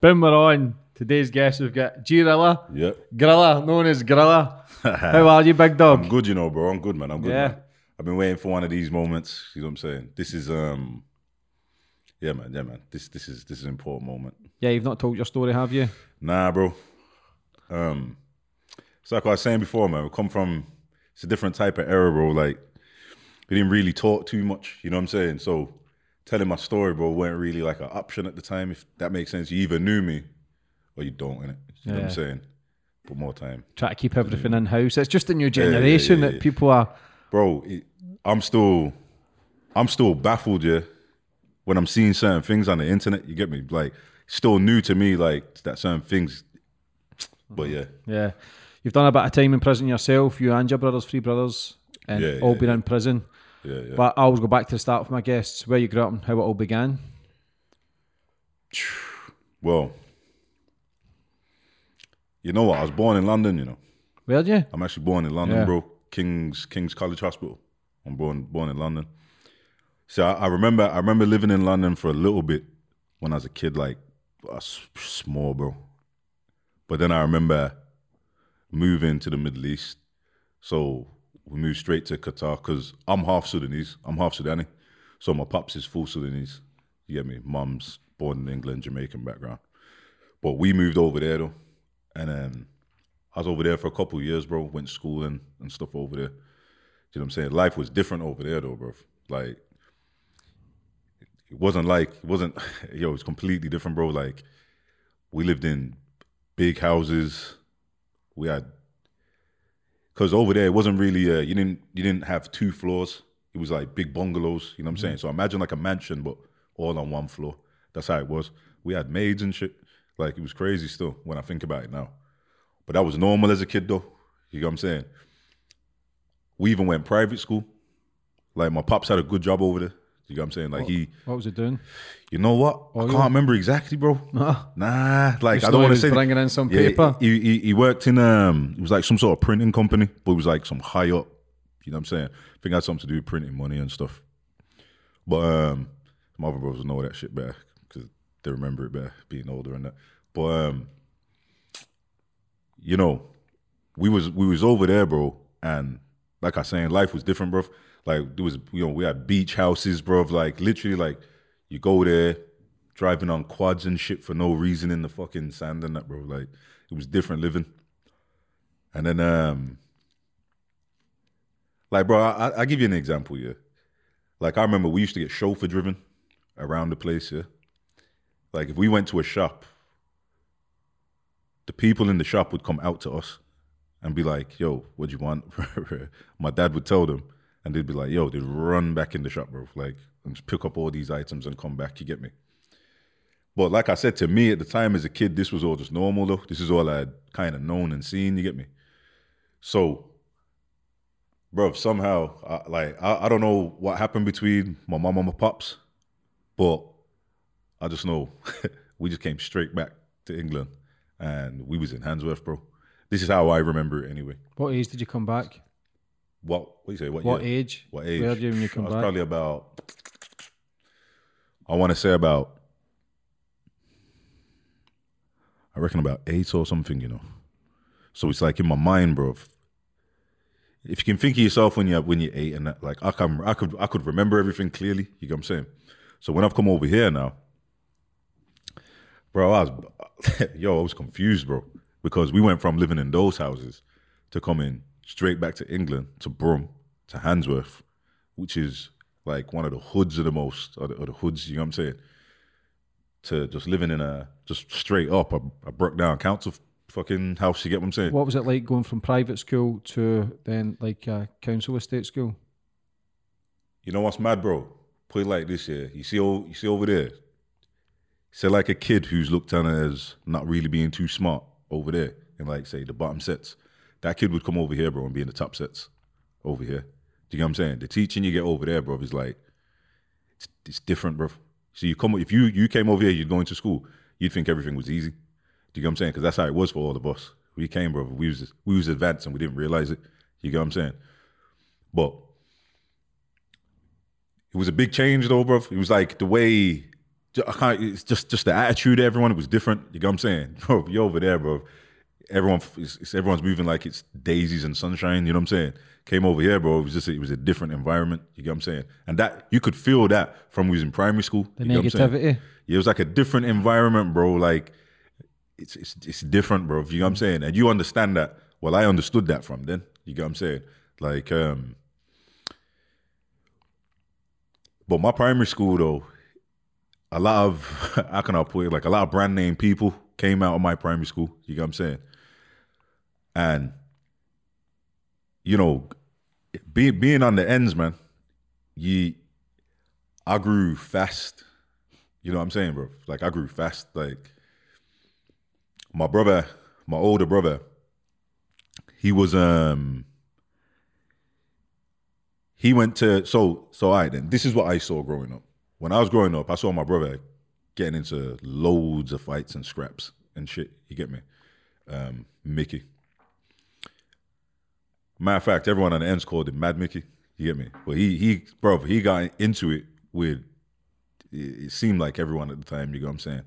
Boom, we're on. Today's guest, we've got G-Rilla. Yep. Grilla, known as Grilla. How are you, big dog? I'm good, you know, bro. I'm good, man. I'm good. Yeah. Man. I've been waiting for one of these moments. You know what I'm saying? This is um Yeah, man, yeah, man. This this is this is an important moment. Yeah, you've not told your story, have you? Nah, bro. Um it's like I was saying before, man. We come from it's a different type of era, bro. Like we didn't really talk too much, you know what I'm saying? So telling my story, bro, weren't really like an option at the time, if that makes sense. You either knew me or you don't, innit? You know what I'm saying? Put more time. Try to keep everything in house. It's just a new yeah, generation yeah, that people are. bro, it, I'm still, I'm still baffled, yeah. When I'm seeing certain things on the internet, you get me, like, still new to me, like that certain things. But mm. yeah, Yeah. You've done a bit of time in prison yourself, you and your brothers, three brothers, and Yeah, all yeah, been in prison. Yeah, yeah. But I always go back to the start with my guests, where you grew up and how it all began. well, you know what? I was born in London. You know, Where'd you? I'm actually born in London, Yeah. bro. King's King's College Hospital. I'm born born in London. So I, I remember I remember living in London for a little bit when I was a kid, like I was small, bro. But then I remember moving to the Middle East. So we moved straight to Qatar because I'm half Sudanese. I'm half Sudani. So my pops is full Sudanese. You get me? Mum's born in England, Jamaican background. But we moved over there though. And then I was over there for a couple of years, bro. Went to school and, and stuff over there. You know what I'm saying? Life was different over there though, bro. Like it wasn't like it wasn't yo, it's completely different, bro. Like we lived in big houses. We had because over there it wasn't really uh, you didn't you didn't have two floors. It was like big bungalows. You know what I'm saying? So imagine like a mansion, but all on one floor. That's how it was. We had maids and shit. Like it was crazy still when I think about it now. But that was normal as a kid though. You know what I'm saying? We even went private school. Like my pops had a good job over there. You know what I'm saying? Like he, What was it doing? you know what? I Oh, can't yeah. remember exactly, bro. Nah. Nah, like I don't want to say. bringing in some Yeah, paper. He, he he worked in um, it was like some sort of printing company, but it was like some high up. You know what I'm saying? I think it had something to do with printing money and stuff. But um, my other brothers know that shit better because they remember it better, being older and that. But um, you know, we was we was over there, bro, and like I saying, life was different, bro. Like there was, you know, we had beach houses, bro. Like literally, like you go there, driving on quads and shit for no reason in the fucking sand and that, bro. Like it was different living. And then, um, like, bro, I, I give you an example, yeah. Like I remember we used to get chauffeur driven around the place, yeah. Like if we went to a shop, the people in the shop would come out to us and be like, "Yo, what do you want?" My dad would tell them, and they'd be like, "Yo," they'd run back in the shop, bro, like and just pick up all these items and come back. You get me? But like I said, to me at the time as a kid, this was all just normal, though. This is all I had kind of known and seen. You get me? So, bro, somehow, I, like I, I don't know what happened between my mom and my pops, but I just know we just came straight back to England, and we was in Handsworth, bro. This is how I remember it, anyway. What age did you come back? What? What you say? What, What year? age? What age? Where did you when you come I was back? probably about. I want to say about. I reckon about eight or something, you know. So it's like in my mind, bro. If, if you can think of yourself when you're when you're eight and that, like I can, I could, I could remember everything clearly. You get what I'm saying? So when I've come over here now, bro, I was, yo, I was confused, bro, because we went from living in those houses to coming straight back to England to Brum to Handsworth, which is like one of the hoods of the most, or the, or the hoods. You know what I'm saying? To just living in a just straight up a, a broke down council fucking house. You get what I'm saying? What was it like going from private school to then like a council estate school? You know what's mad, bro? Put it like this here. You see, you see over there. say like a kid who's looked on as not really being too smart over there in like say the bottom sets. That kid would come over here, bro, and be in the top sets over here. Do you know what I'm saying? The teaching you get over there, bro, is like it's, it's different, bro. So you come if you you came over here, you'd go into school, you'd think everything was easy. Do you know what I'm saying? Because that's how it was for all of us. We came, bro. We was we was advanced and we didn't realize it. You get what I'm saying? But it was a big change though, bro. It was like the way I can't. It's just just the attitude of everyone. It was different. You get what I'm saying, bro? You over there, bro. Everyone, it's, it's- everyone's moving like it's daisies and sunshine. You know what I'm saying? Came over here, bro. It was just it was a different environment. You get what I'm saying? And that you could feel that from when we was in primary school. The you get what I'm saying? negativity. Yeah, it was like a different environment, bro. Like it's it's it's different, bro. You know what I'm saying? And you understand that. Well, I understood that from then. You get what I'm saying? Like, um but my primary school though, a lot of how can I put it? Like a lot of brand name people came out of my primary school. You get what I'm saying? And you know, being being on the ends, man, you I grew fast. You know what I'm saying, bro? Like I grew fast. Like my brother, my older brother, he was um he went to so so I then this is what I saw growing up. When I was growing up, I saw my brother getting into loads of fights and scraps and shit. You get me? Um, Mickey. Matter of fact, everyone on the ends called him Mad Mickey. You get me? But he he bro, he got into it with it seemed like everyone at the time, you know what I'm saying?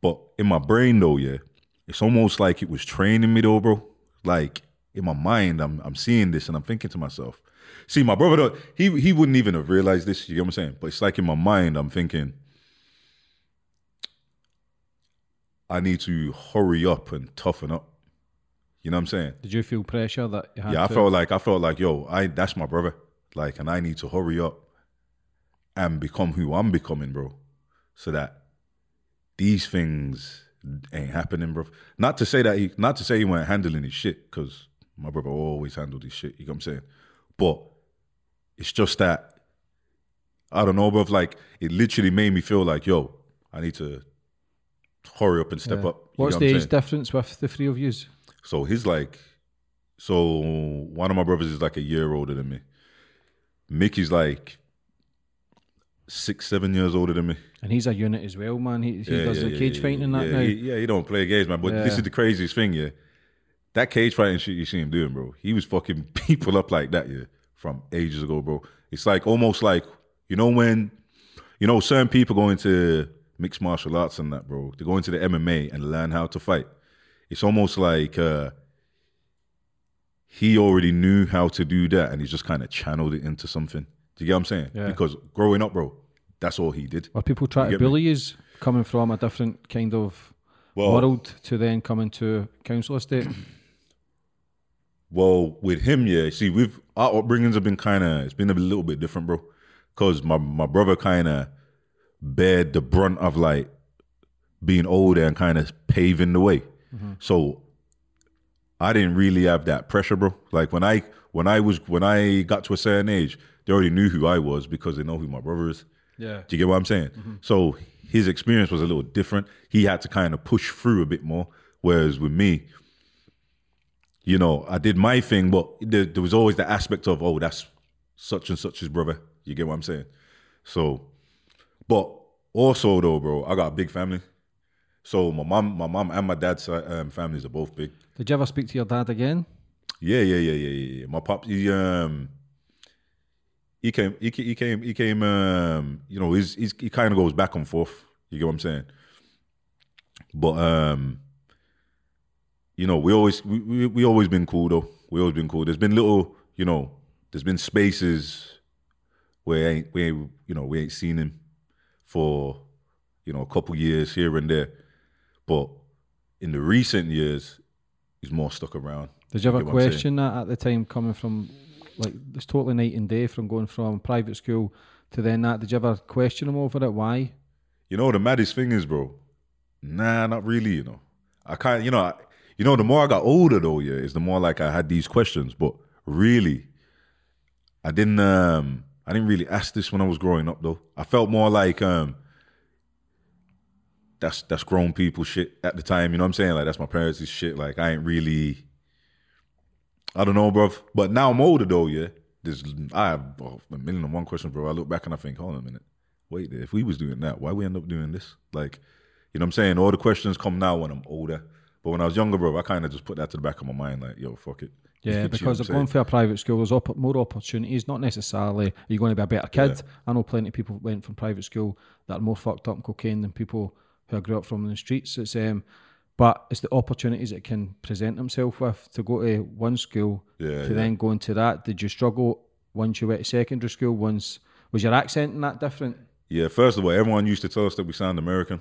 But in my brain though, yeah, it's almost like it was training me though, bro. Like in my mind, I'm I'm seeing this and I'm thinking to myself, see, my brother, he he wouldn't even have realized this, you know what I'm saying? But it's like in my mind, I'm thinking, I need to hurry up and toughen up. You know what I'm saying? Did you feel pressure that you had Yeah, I to? felt like I felt like, yo, I that's my brother. Like, and I need to hurry up and become who I'm becoming, bro. So that these things ain't happening, bro. Not to say that he not to say he weren't handling his shit, because my brother always handled his shit, you know what I'm saying? But it's just that I don't know, bro. Like it literally made me feel like, yo, I need to hurry up and step Yeah. up. You What's know the I'm age saying? difference with the three of yous? So he's like, so one of my brothers is like a year older than me. Mickey's like six, seven years older than me. And he's a unit as well, man. He, he Yeah, does yeah, the cage yeah, fighting and that yeah, now. He, yeah, he don't play games, man. But this is the craziest thing, yeah. That cage fighting shit you see him doing, bro. He was fucking people up like that, yeah, from ages ago, bro. It's like almost like you know when you know certain people go into mixed martial arts and that, bro. They go into the MMA and learn how to fight. It's almost like uh he already knew how to do that and he just kind of channeled it into something. Do you get what I'm saying? Yeah. Because growing up, bro, that's all he did. Or people try You to me? bully yous coming from a different kind of Well- world to then coming to council estate. Well, with him, yeah. See, we've our upbringings have been kind of it's been a little bit different, bro. Because my my brother kind of bared the brunt of like being older and kind of paving the way. So I didn't really have that pressure, bro. Like when I when I was when I got to a certain age, they already knew who I was because they know who my brother is. yeah. Do you get what I'm saying? Mm-hmm. So his experience was a little different. He had to kind of push through a bit more. Whereas with me, you know, I did my thing, but there, there was always the aspect of, oh, that's such and such's brother. You get what I'm saying? So, but also though, bro, I got a big family. So my mom, my mom and my dad's um, families are both big. Did you ever speak to your dad again? Yeah, yeah, yeah, yeah, yeah. My pop, he um, he came, he, he came, he came. Um, you know, he's, he's he kind of goes back and forth. You get what I'm saying? But um, you know, we always we, we we always been cool though. We always been cool. There's been little, you know, there's been spaces where ain't we you know we ain't seen him for you know a couple years here and there, but in the recent years, he's more stuck around. Did you ever get what I'm saying? question that at the time coming from like it's totally night and day from going from private school to then that? Did you ever question him over it? Why? You know the maddest thing is, bro. Nah, not really. You know, I kind, of you know, I, you know, the more I got older, though, yeah, is the more like I had these questions. But really, I didn't, um, I didn't really ask this when I was growing up, though. I felt more like, um, that's that's grown people shit at the time. You know what I'm saying? Like that's my parents' shit. Like I ain't really. I don't know, bro. But now I'm older though. Yeah, there's I have oh, a million and one questions, bro. I look back and I think, hold on a minute, wait. If we was doing that, why we end up doing this? Like, you know what I'm saying? All the questions come now when I'm older. But when I was younger, bro, I kind of just put that to the back of my mind, like, yo, fuck it. Yeah, because of going for a private school, there's op- more opportunities. Not necessarily are you're going to be a better kid. I know plenty of people went from private school that are more fucked up in cocaine than people who I grew up from in the streets. It's um, but it's the opportunities it can present themselves with to go to one school Yeah, to yeah. then go into that. Did you struggle once you went to secondary school? Once was your accent and that different? Yeah, first of all, everyone used to tell us that we sound American.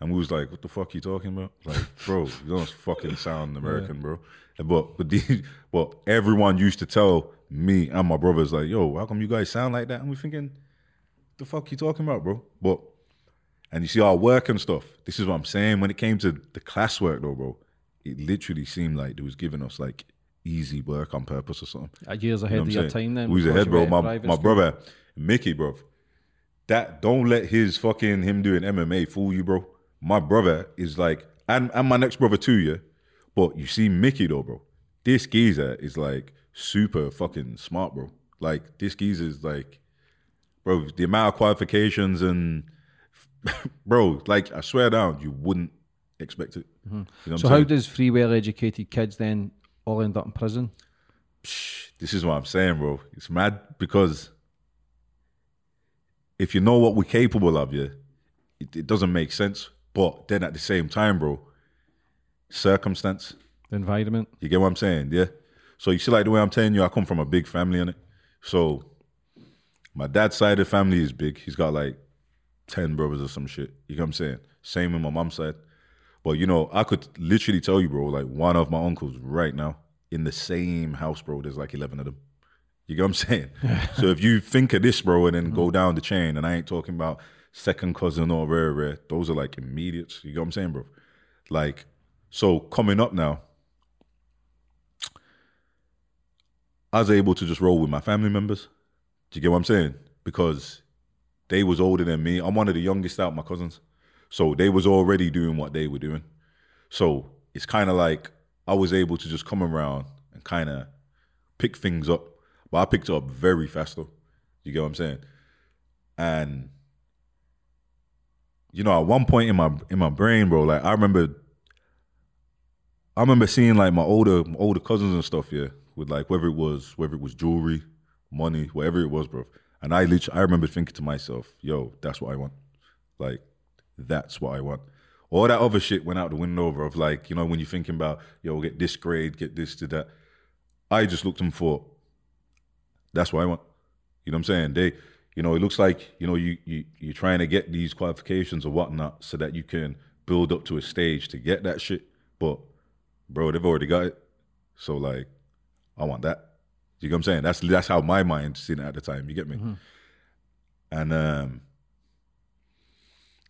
And we was like, what the fuck you talking about? Like, bro, you don't fucking sound American, bro. And But but the, but everyone used to tell me and my brothers, like, yo, how come you guys sound like that? And we thinking, the fuck you talking about, bro? But and you see our work and stuff. This is what I'm saying. When it came to the classwork though, bro, it literally seemed like they was giving us like easy work on purpose or something. Uh, years ahead You know of your saying? time then. We was ahead, bro. My my brother, Mickey, bro. That don't let his fucking him doing MMA fool you, bro. My brother is like, and and my next brother too, yeah. But you see Mickey though, bro. This geezer is like super fucking smart, bro. Like this geezer is like, bro, the amount of qualifications and, bro, like I swear down, you wouldn't expect it. You know Mm-hmm. So saying? how does free well educated kids then all end up in prison? this is what I'm saying, bro. It's mad because if you know what we're capable of, yeah, it, it doesn't make sense. But then at the same time, bro, circumstance. The environment. You get what I'm saying? Yeah. So you see, like the way I'm telling you, I come from a big family in it. So my dad's side of the family is big. He's got like ten brothers or some shit. You get what I'm saying? Same with my mom's side. But you know, I could literally tell you, bro, like one of my uncles right now in the same house, bro. There's like eleven of them. You get what I'm saying? so if you think of this, bro, and then go mm-hmm. down the chain, and I ain't talking about second cousin or rare, rare. Those are like immediates. You get what I'm saying, bro? Like, so coming up now, I was able to just roll with my family members. Do you get what I'm saying? Because they was older than me. I'm one of the youngest out my cousins. So they was already doing what they were doing. So it's kind of like I was able to just come around and kind of pick things up. But I picked up very fast though. You get what I'm saying? And you know, at one point in my in my brain, bro, like I remember I remember seeing like my older my older cousins and stuff, yeah, with like whether it was whether it was jewelry, money, whatever it was, bro. And I literally I remember thinking to myself, yo, that's what I want. Like, that's what I want. All that other shit went out the window. Of like, you know, when you're thinking about, yo, get this grade, get this to that. I just looked and thought, that's what I want. You know what I'm saying? They, you know, it looks like, you know, you, you you're trying to get these qualifications or whatnot so that you can build up to a stage to get that shit. But bro, they've already got it. So like, I want that. You get what I'm saying? That's that's how my mind seen it at the time. You get me? And um,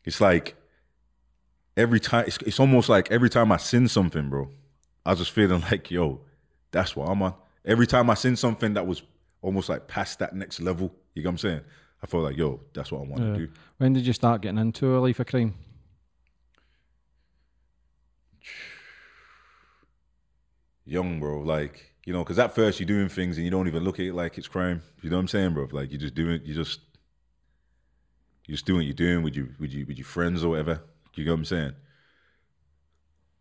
it's like every time it's, it's almost like every time I sing something, bro, I was just feeling like, yo, that's what I'm on. Every time I sing something that was almost like past that next level, you get what I'm saying? I felt like, yo, that's what I want Yeah. to do. When did you start getting into a life of crime? young, bro. Like, you know, because at first you're doing things and you don't even look at it like it's crime. You know what I'm saying, bro? Like, you're just doing, you just, you just doing what you're doing with your, with your, with your friends or whatever. You know what I'm saying?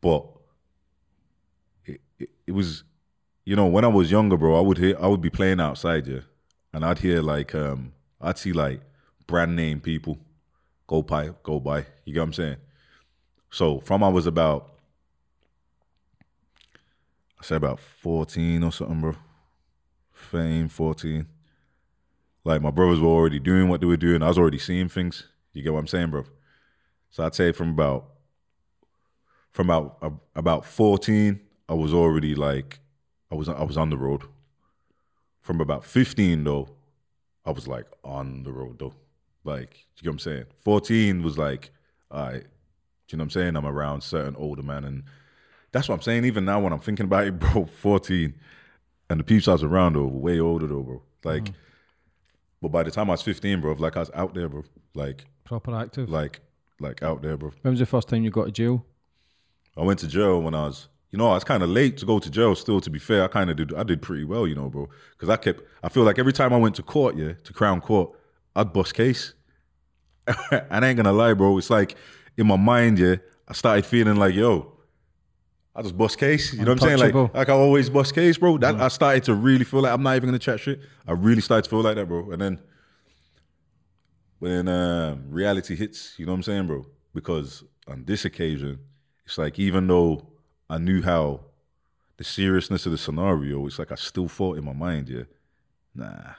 But it, it, it was, you know, when I was younger, bro, I would hear, I would be playing outside, yeah, and I'd hear like, um, I'd see like brand name people go by, go by. You get what I'm saying? So from I was about I say about 14 or something, bro. Fame, 14. Like my brothers were already doing what they were doing. I was already seeing things. You get what I'm saying, bro? So I'd say from about from about about 14, I was already like I was I was on the road. From about 15 though, I was like on the road though. Like, you get what I'm saying? 14 was like, all right, you know what I'm saying? I'm around certain older man and that's what I'm saying. Even now, when I'm thinking about it, bro, 14, and the peeps I was around though, were way older though, bro. Like, mm. but by the time I was 15, bro, like I was out there, bro. Like, Proper active. like like out there, bro. When was the first time you got to jail? I went to jail when I was, you know, I was kind of late to go to jail. Still, to be fair, I kind of did. I did pretty well, you know, bro. Because I kept. I feel like every time I went to court, yeah, to Crown Court, I'd bust case. and I ain't gonna lie, bro. It's like in my mind, yeah, I started feeling like, yo, I just bust case. You know what I'm saying? Like, like I always bust case, bro. That I started to really feel like I'm not even gonna chat shit. I really started to feel like that, bro. And then when um, reality hits, you know what I'm saying, bro? Because on this occasion, it's like even though I knew how the seriousness of the scenario, it's like I still thought in my mind, yeah, nah.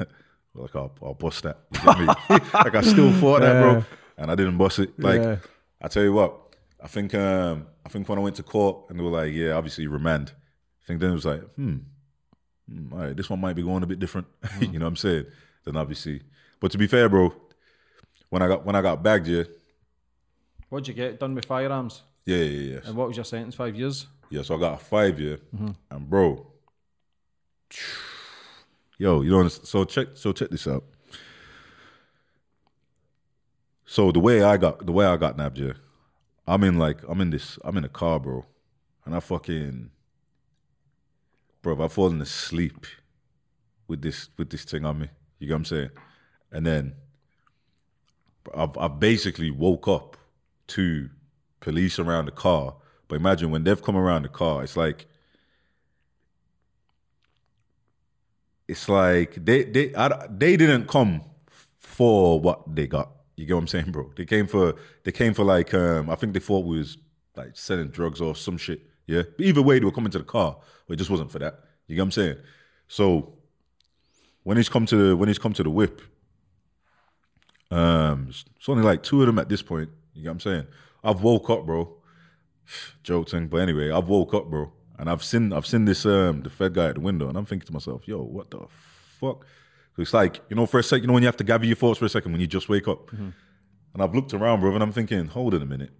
like I'll, I'll bust that. You get me? like I still thought that, bro, and I didn't bust it. Like Yeah. I tell you what, I think um, I think when I went to court and they were like, yeah, obviously remand. I think then it was like, hmm, hmm, all right, this one might be going a bit different. you know what I'm saying? Then obviously, but to be fair, bro, when I got when I got bagged, yeah, What'd you get done with firearms? yeah, yeah, yeah. And what was your sentence? Five years? Yeah, so I got a five year, and bro, yo, you know, so check, so check this out. So the way I got, the way I got nabbed, yeah, I'm in like, I'm in this, I'm in a car, bro, and I fucking, bro, I've fallen asleep with this, with this thing on me. You get what I'm saying? And then I've, I've basically woke up to police around the car. But imagine when they've come around the car, it's like it's like they they I, they didn't come for what they got. You get what I'm saying, bro? They came for they came for like um I think they thought we was like selling drugs or some shit. Yeah. But either way, they were coming to the car, but it just wasn't for that. You get what I'm saying? So when he's come to the when he's come to the whip, um, it's only like two of them at this point. You get what I'm saying? I've woke up, bro. Joke thing, but anyway, I've woke up, bro, and I've seen I've seen this um the Fed guy at the window, and I'm thinking to myself, yo, what the fuck? So it's like you know, for a second, you know, when you have to gather your thoughts for a second when you just wake up, mm-hmm. and I've looked around, bro, and I'm thinking, hold it a minute.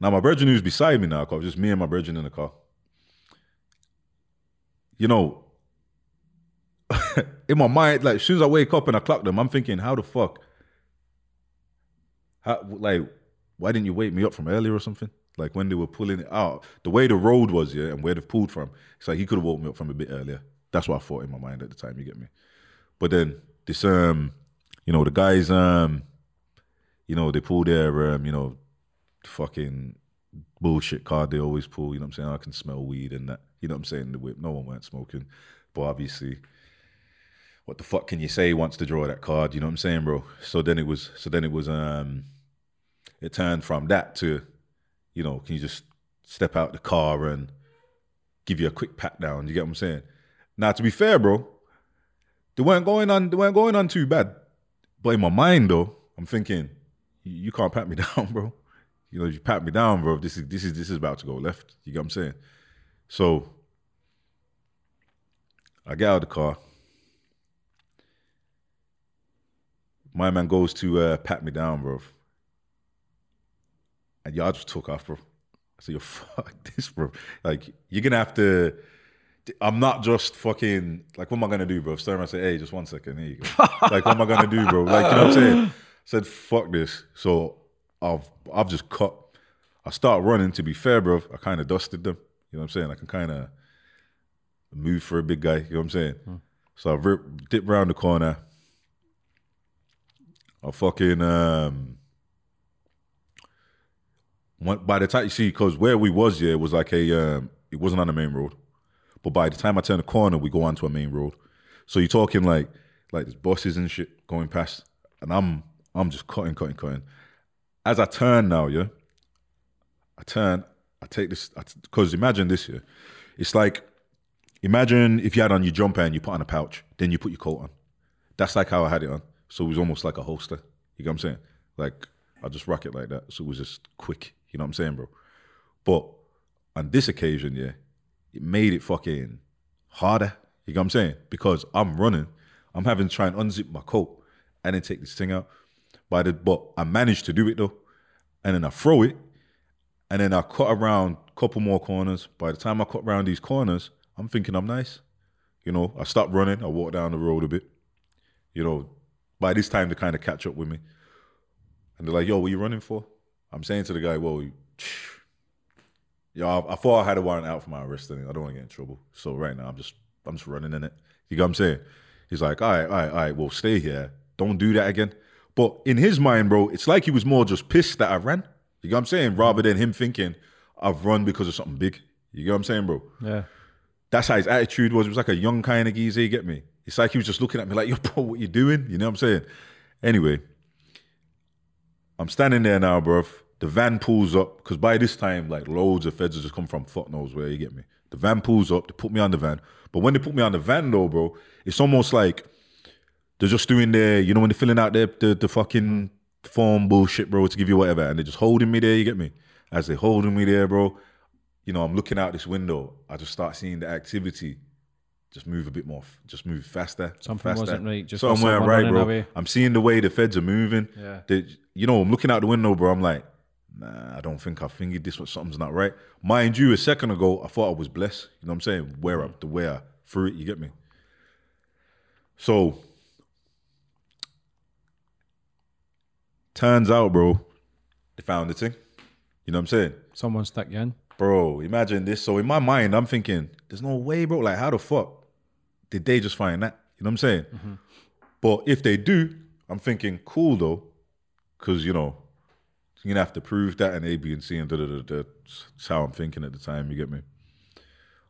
Now my brethren who's beside me now, cause just me and my brethren in the car. You know, in my mind, like as soon as I wake up and I clock them, I'm thinking, how the fuck? How like why didn't you wake me up from earlier or something? Like when they were pulling it out, the way the road was, yeah, and where they've pulled from, it's like he could have woke me up from a bit earlier. That's what I thought in my mind at the time. You get me? But then this, um, you know, the guys, um, you know, they pull their, um, you know, fucking bullshit card they always pull. You know what I'm saying? I can smell weed and that. You know what I'm saying? The whip. No one went smoking, but obviously, what the fuck can you say once to draw that card? You know what I'm saying, bro? So then it was. So then it was. Um, it turned from that to, you know, can you just step out the car and give you a quick pat down? You get what I'm saying? Now, to be fair, bro, they weren't going on. They weren't going on too bad. But in my mind, though, I'm thinking, you can't pat me down, bro. You know, you pat me down, bro, this is this is this is about to go left. You get what I'm saying? So I get out of the car. My man goes to uh, pat me down, bro. And y'all just took off, bro. I said, yo, fuck this, bro. Like, you're gonna have to. I'm not just fucking like, what am I gonna do, bro? Stern, I say, hey, just one second, here you go. like, what am I gonna do, bro? Like, you know what I'm saying? I said, fuck this. So I've I've just cut. I start running. To be fair, bro, I kind of dusted them. You know what I'm saying? I can kind of move for a big guy. You know what I'm saying? So I rip, dip round the corner. I fucking um. When, by the time you see, because where we was, yeah, it was like a, um, it wasn't on the main road, but by the time I turn the corner, we go onto a main road. So you're talking like, like there's buses and shit going past, and I'm, I'm just cutting, cutting, cutting. As I turn now, yeah, I turn, I take this, because imagine this here, it's like, imagine if you had on your jumper and you put on a pouch, then you put your coat on. That's like how I had it on. So it was almost like a holster. You get what I'm saying? Like I just rock it like that. So it was just quick. You know what I'm saying, bro? But on this occasion, yeah, it made it fucking harder. You know what I'm saying? Because I'm running, I'm having to try and unzip my coat and then take this thing out. By the but I managed to do it though. And then I throw it, and then I cut around a couple more corners. By the time I cut around these corners, I'm thinking I'm nice. You know, I stop running, I walk down the road a bit. You know, by this time they kind of catch up with me. And they're like, "Yo, what you running for?" I'm saying to the guy, "Well, yo, I, I thought I had a warrant out for my arrest, and I don't want to get in trouble. So right now, I'm just I'm just running in it. You get what I'm saying?" He's like, "All right, all right, all right. Well, stay here. Don't do that again." But in his mind, bro, it's like he was more just pissed that I ran. You get what I'm saying? Rather than him thinking I've run because of something big. You get what I'm saying, bro? Yeah. that's how his attitude was. It was like a young kind of geezer, you get me? It's like he was just looking at me like, yo, bro, what you doing? You know what I'm saying? Anyway, I'm standing there now, bruv. The van pulls up, because by this time, like loads of feds have just come from fuck knows where, you get me? The van pulls up, they put me on the van. But when they put me on the van though, bro, it's almost like they're just doing their, you know, when they're filling out their the, the fucking form bullshit, bro, to give you whatever, and they're just holding me there, you get me? As they're holding me there, bro, you know, I'm looking out this window, I just start seeing the activity just move a bit more, just move faster. Something faster. wasn't right, just weren't right, bro. away. I'm seeing the way the feds are moving. Yeah. They, you know, I'm looking out the window, bro. I'm like, nah, I don't think I fingered this, but something's not right. Mind you, a second ago, I thought I was blessed. You know what I'm saying? Where up, mm. the way I threw it, you get me? So, turns out, bro, they found the thing. You know what I'm saying? Someone stuck you in. Bro, imagine this. So in my mind, I'm thinking, there's no way, bro. Like, how the fuck did they just find that? You know what I'm saying? Mm-hmm. But if they do, I'm thinking, cool though, because you know, you're gonna have to prove that and A, B, and C, and da da da da. That's how I'm thinking at the time. You get me?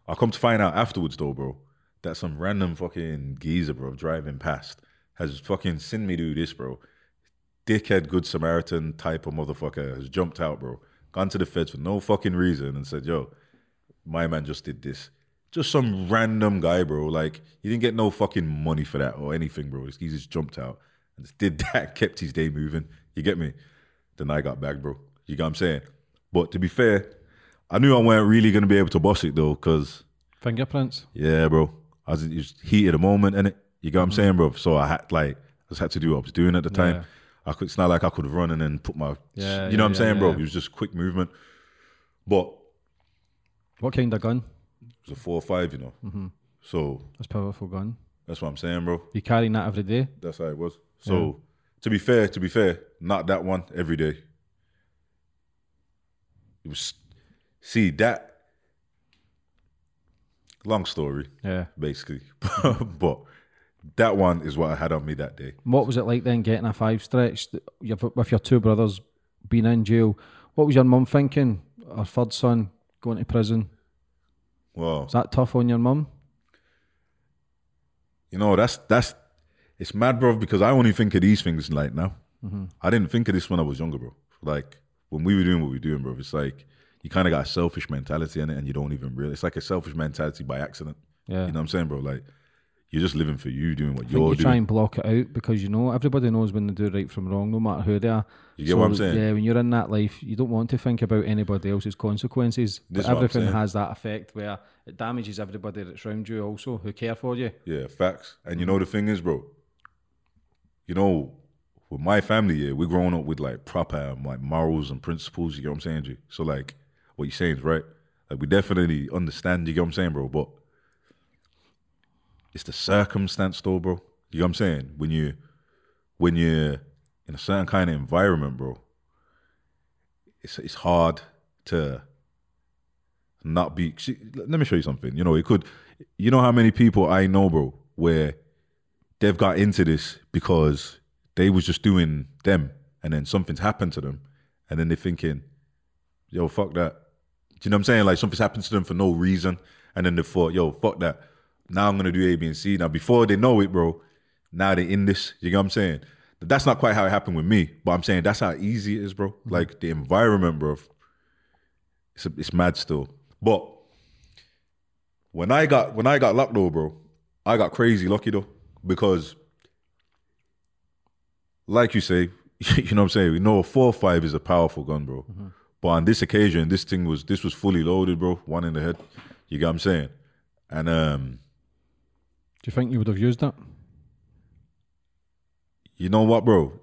I come to find out afterwards though, bro, that some random fucking geezer, bro, driving past has fucking seen me do this, bro. Dickhead, good Samaritan type of motherfucker has jumped out, bro. Gone to the feds for no fucking reason and said, yo, my man just did this. Just some random guy, bro. Like, he didn't get no fucking money for that or anything, bro. He just jumped out and just did that, kept his day moving. You get me? Then I got back, bro. You get what I'm saying? But to be fair, I knew I weren't really going to be able to boss it, though, because, Fingerprints. yeah, bro. I was just heat of the moment, and it. You get what I'm saying, bro? So I had, like, I just had to do what I was doing at the time. Yeah. I could, it's not like I could have run and then put my, Yeah, you know yeah, what I'm saying, bro? It was just quick movement. But What kind of gun? it was a four or five, you know. Mm-hmm. So That's a powerful gun. that's what I'm saying, bro. You carrying that every day? That's how it was. So to be fair, to be fair, not that one every day. It was see that long story, Yeah. basically. but that one is what I had on me that day. What was it like then getting a five stretch with your two brothers being in jail? What was your mum thinking? Our third son going to prison. Well, Was that tough on your mum? you know, that's that's it's mad, bro, because I only think of these things like now. Mm-hmm. I didn't think of this when I was younger, bro. Like when we were doing what we were doing, bro, it's like you kind of got a selfish mentality in it and you don't even realize it's like a selfish mentality by accident. Yeah. You know what I'm saying, bro? Like you're just living for you, doing what I you're doing. you try doing. and block it out because you know everybody knows when they do right from wrong, no matter who they are. You get what I'm saying? Yeah, when you're in that life, you don't want to think about anybody else's consequences. Everything has that effect where it damages everybody that's around you also who care for you. Yeah, facts. And you know the thing is, bro. You know, with my family, yeah, we're growing up with like proper um, like morals and principles. You get what I'm saying, G? So like, what you're saying is right. Like we definitely understand. You get what I'm saying, bro? But it's the circumstance, though, bro. You get what I'm saying? When you when you're in a certain kind of environment, bro, it's it's hard to not be. Let me show you something. You know, it could. You know how many people I know, bro, where they've got into this because they was just doing them, and then something's happened to them, and then they're thinking, "Yo, fuck that." Do you know what I'm saying? Like something's happened to them for no reason, and then they thought, "Yo, fuck that." Now I'm gonna do A, B, and C. Now before they know it, bro, now they're in this. You know what I'm saying? That's not quite how it happened with me, but I'm saying that's how easy it is, bro. Mm-hmm. Like the environment, bro. It's a, it's mad still, but when I got when I got locked though, bro, I got crazy lucky though because, like you say, you know what I'm saying. We know a four five is a powerful gun, bro. But on this occasion, this thing was this was fully loaded, bro. One in the head. You get what I'm saying? And um, Do you think you would have used that? you know what, bro?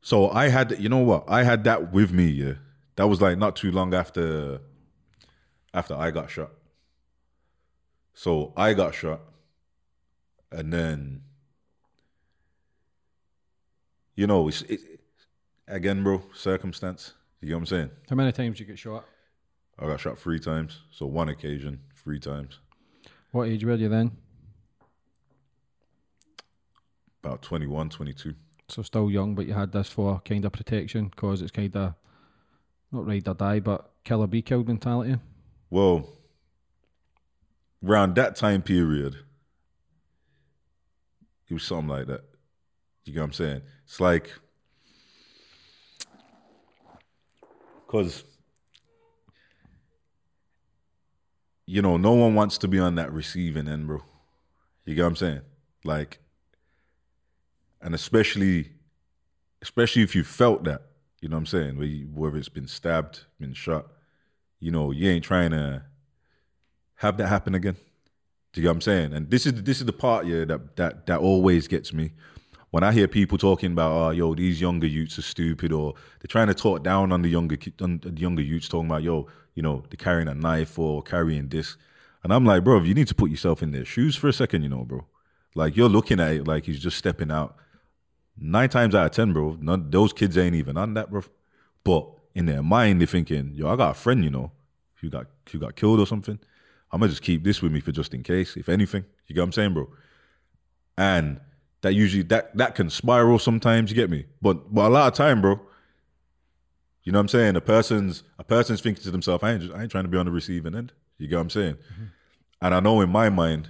So I had, you know what? I had that with me. Yeah, that was like not too long after after I got shot. So I got shot, and then you know, it's, it, again, bro, circumstance. You know what I'm saying? How many times you get shot? I got shot three times. So one occasion, three times. What age were you then? About 21, 22. So still young, but you had this for kind of protection because it's kind of not ride or die, but kill or be killed mentality. Well, around that time period, it was something like that. You get what I'm saying? It's like, because, you know, no one wants to be on that receiving end, bro. You get what I'm saying? Like, and especially, especially if you felt that, you know what I'm saying? Where whether it's been stabbed, been shot, you know, you ain't trying to have that happen again. Do you get what I'm saying? And this is this is the part, yeah, that that that always gets me. When I hear people talking about, oh, yo, these younger youths are stupid, or they're trying to talk down on the younger on the younger youths, talking about, yo, you know, they're carrying a knife or carrying this, and I'm like, bro, you need to put yourself in their shoes for a second, you know, bro. Like you're looking at it like he's just stepping out. Nine times out of ten, bro, none, those kids ain't even on that, bro. But in their mind, they're thinking, yo, I got a friend, you know, who got who got killed or something. I'm gonna just keep this with me for just in case, if anything. You get what I'm saying, bro? And that usually that that can spiral sometimes, you get me? But but a lot of time, bro, you know what I'm saying? A person's a person's thinking to themselves, I ain't just I ain't trying to be on the receiving end. You get what I'm saying? Mm-hmm. And I know in my mind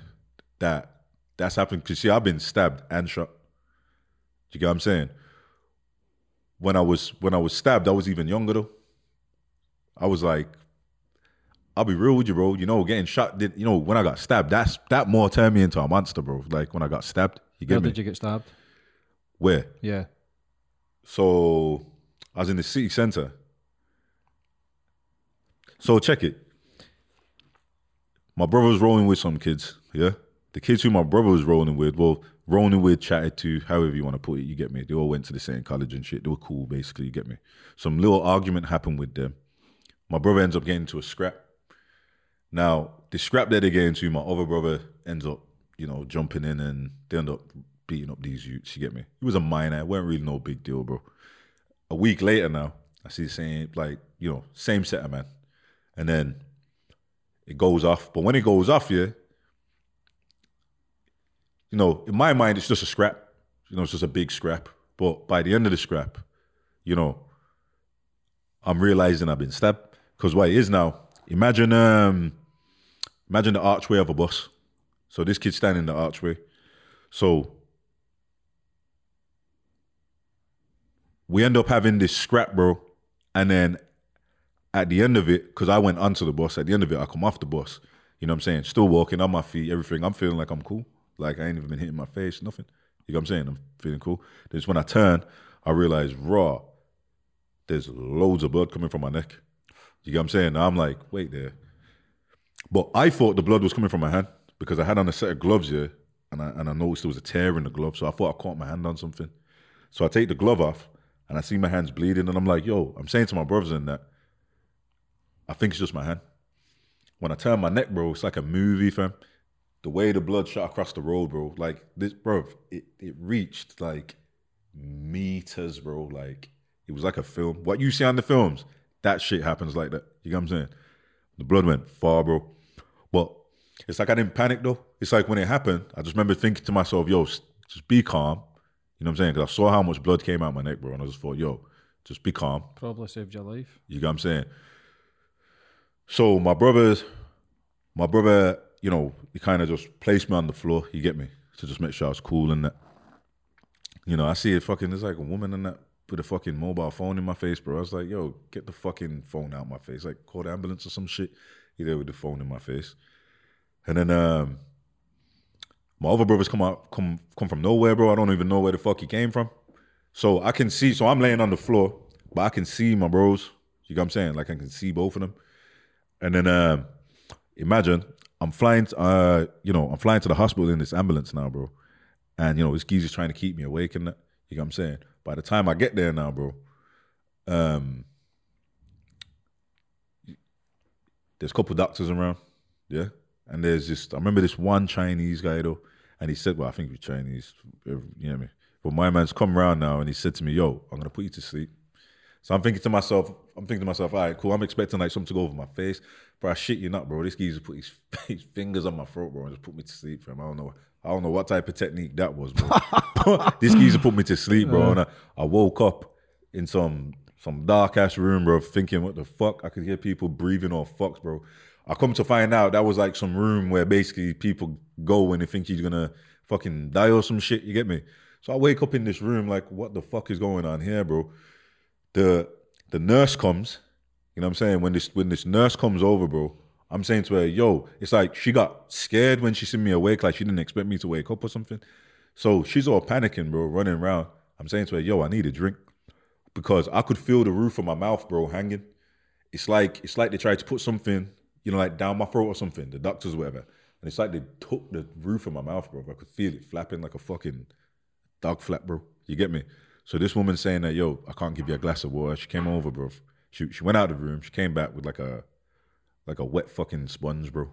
that that's happened because see, I've been stabbed and shot. You get what I'm saying? When I was when I was stabbed, I was even younger though. I was like, I'll be real with you, bro. You know, getting shot did you know, when I got stabbed, that's that more turned me into a monster, bro. Like when I got stabbed. You Where get me? did you get stabbed? Where? Yeah. So I was in the city center. So check it. My brother was rolling with some kids, yeah? The kids who my brother was rolling with, well, rolling with, chatted to, however you want to put it, you get me? They all went to the same college and shit. They were cool, basically, you get me? Some little argument happened with them. My brother ends up getting into a scrap. Now, the scrap that they get into, my other brother ends up, you know, jumping in and they end up beating up these youths, you get me? He was a minor, it wasn't really no big deal, bro. A week later now, I see the same, like, you know, same set of man. And then it goes off. But when it goes off, yeah, you know, in my mind, it's just a scrap. You know, it's just a big scrap. But by the end of the scrap, you know, I'm realizing I've been stabbed. Because what it is now, imagine um imagine the archway of a bus. So this kid's standing in the archway. So we end up having this scrap, bro. And then at the end of it, because I went onto the bus, at the end of it, I come off the bus. You know what I'm saying? Still walking on my feet, everything. I'm feeling like I'm cool. Like I ain't even been hitting my face, nothing. You know what I'm saying? I'm feeling cool. Then when I turn, I realize raw, there's loads of blood coming from my neck. You get what I'm saying? I'm like, wait there. But I thought the blood was coming from my hand because I had on a set of gloves here and I, and I noticed there was a tear in the glove. So I thought I caught my hand on something. So I take the glove off and I see my hands bleeding and I'm like, yo, I'm saying to my brothers in that, I think it's just my hand. When I turn my neck, bro, it's like a movie, fam. The way the blood shot across the road, bro, like this, bro, it, it reached like meters, bro. Like it was like a film. What you see on the films, that shit happens like that. You know what I'm saying? The blood went far, bro. But it's like I didn't panic though. It's like when it happened, I just remember thinking to myself, yo, just be calm. You know what I'm saying? Because I saw how much blood came out my neck, bro, and I just thought, yo, just be calm. Probably saved your life. You get what I'm saying? So my brother's, my brother, you know, he kind of just placed me on the floor. You get me to just make sure I was cool and that. You know, I see it fucking. There's like a woman in that with a fucking mobile phone in my face, bro. I was like, yo, get the fucking phone out my face. Like, call the ambulance or some shit. He there with the phone in my face, and then um, my other brothers come out, come come from nowhere, bro. I don't even know where the fuck he came from. So I can see. So I'm laying on the floor, but I can see my bros. You know what I'm saying? Like I can see both of them. And then um, imagine I'm flying. t- Uh, you know, I'm flying to the hospital in this ambulance now, bro. And you know, this geezer's trying to keep me awake and that. You know what I'm saying? By the time I get there now, bro, um, there's a couple doctors around, yeah. And there's just I remember this one Chinese guy though, and he said, well, I think he's Chinese, you know what I mean. But my man's come around now, and he said to me, "Yo, I'm gonna put you to sleep." So I'm thinking to myself, I'm thinking to myself, all right, cool. I'm expecting like something to go over my face, bro. I shit you not, bro. This geezer put his, his fingers on my throat, bro, and just put me to sleep, fam. I don't know, I don't know what type of technique that was, bro. this geezer put me to sleep, bro, and I, I woke up in some some dark ass room, bro, thinking, what the fuck? I could hear people breathing or fucks, bro. I come to find out that was like some room where basically people go when they think he's gonna fucking die or some shit. You get me? So I wake up in this room like, what the fuck is going on here, bro? The the nurse comes. You know what I'm saying? When this when this nurse comes over, bro, I'm saying to her, yo, it's like she got scared when she seen me awake, like she didn't expect me to wake up or something. So she's all panicking, bro, running around. I'm saying to her, yo, I need a drink. Because I could feel the roof of my mouth, bro, hanging. It's like it's like they tried to put something, you know, like down my throat or something, the doctors or whatever. And it's like they took the roof of my mouth, bro. I could feel it flapping like a fucking dog flap, bro. You get me? So this woman saying that, yo, I can't give you a glass of water. She came over, bro. She she went out of the room. She came back with like a like a wet fucking sponge, bro.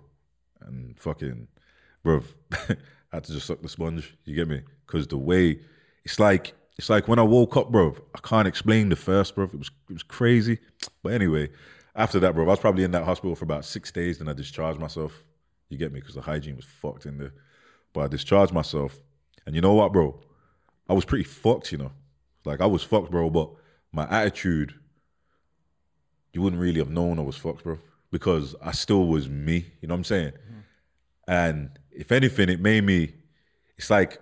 And fucking, bro, I had to just suck the sponge. You get me? Because the way it's like it's like when I woke up, bro. I can't explain the first, bro. It was it was crazy. But anyway, after that, bro, I was probably in that hospital for about six days. Then I discharged myself. You get me? Because the hygiene was fucked in there. But I discharged myself, and you know what, bro? I was pretty fucked, you know. Like I was fucked, bro. But my attitude, you wouldn't really have known I was fucked, bro, because I still was me. You know what I'm saying? And if anything, it made me. It's like.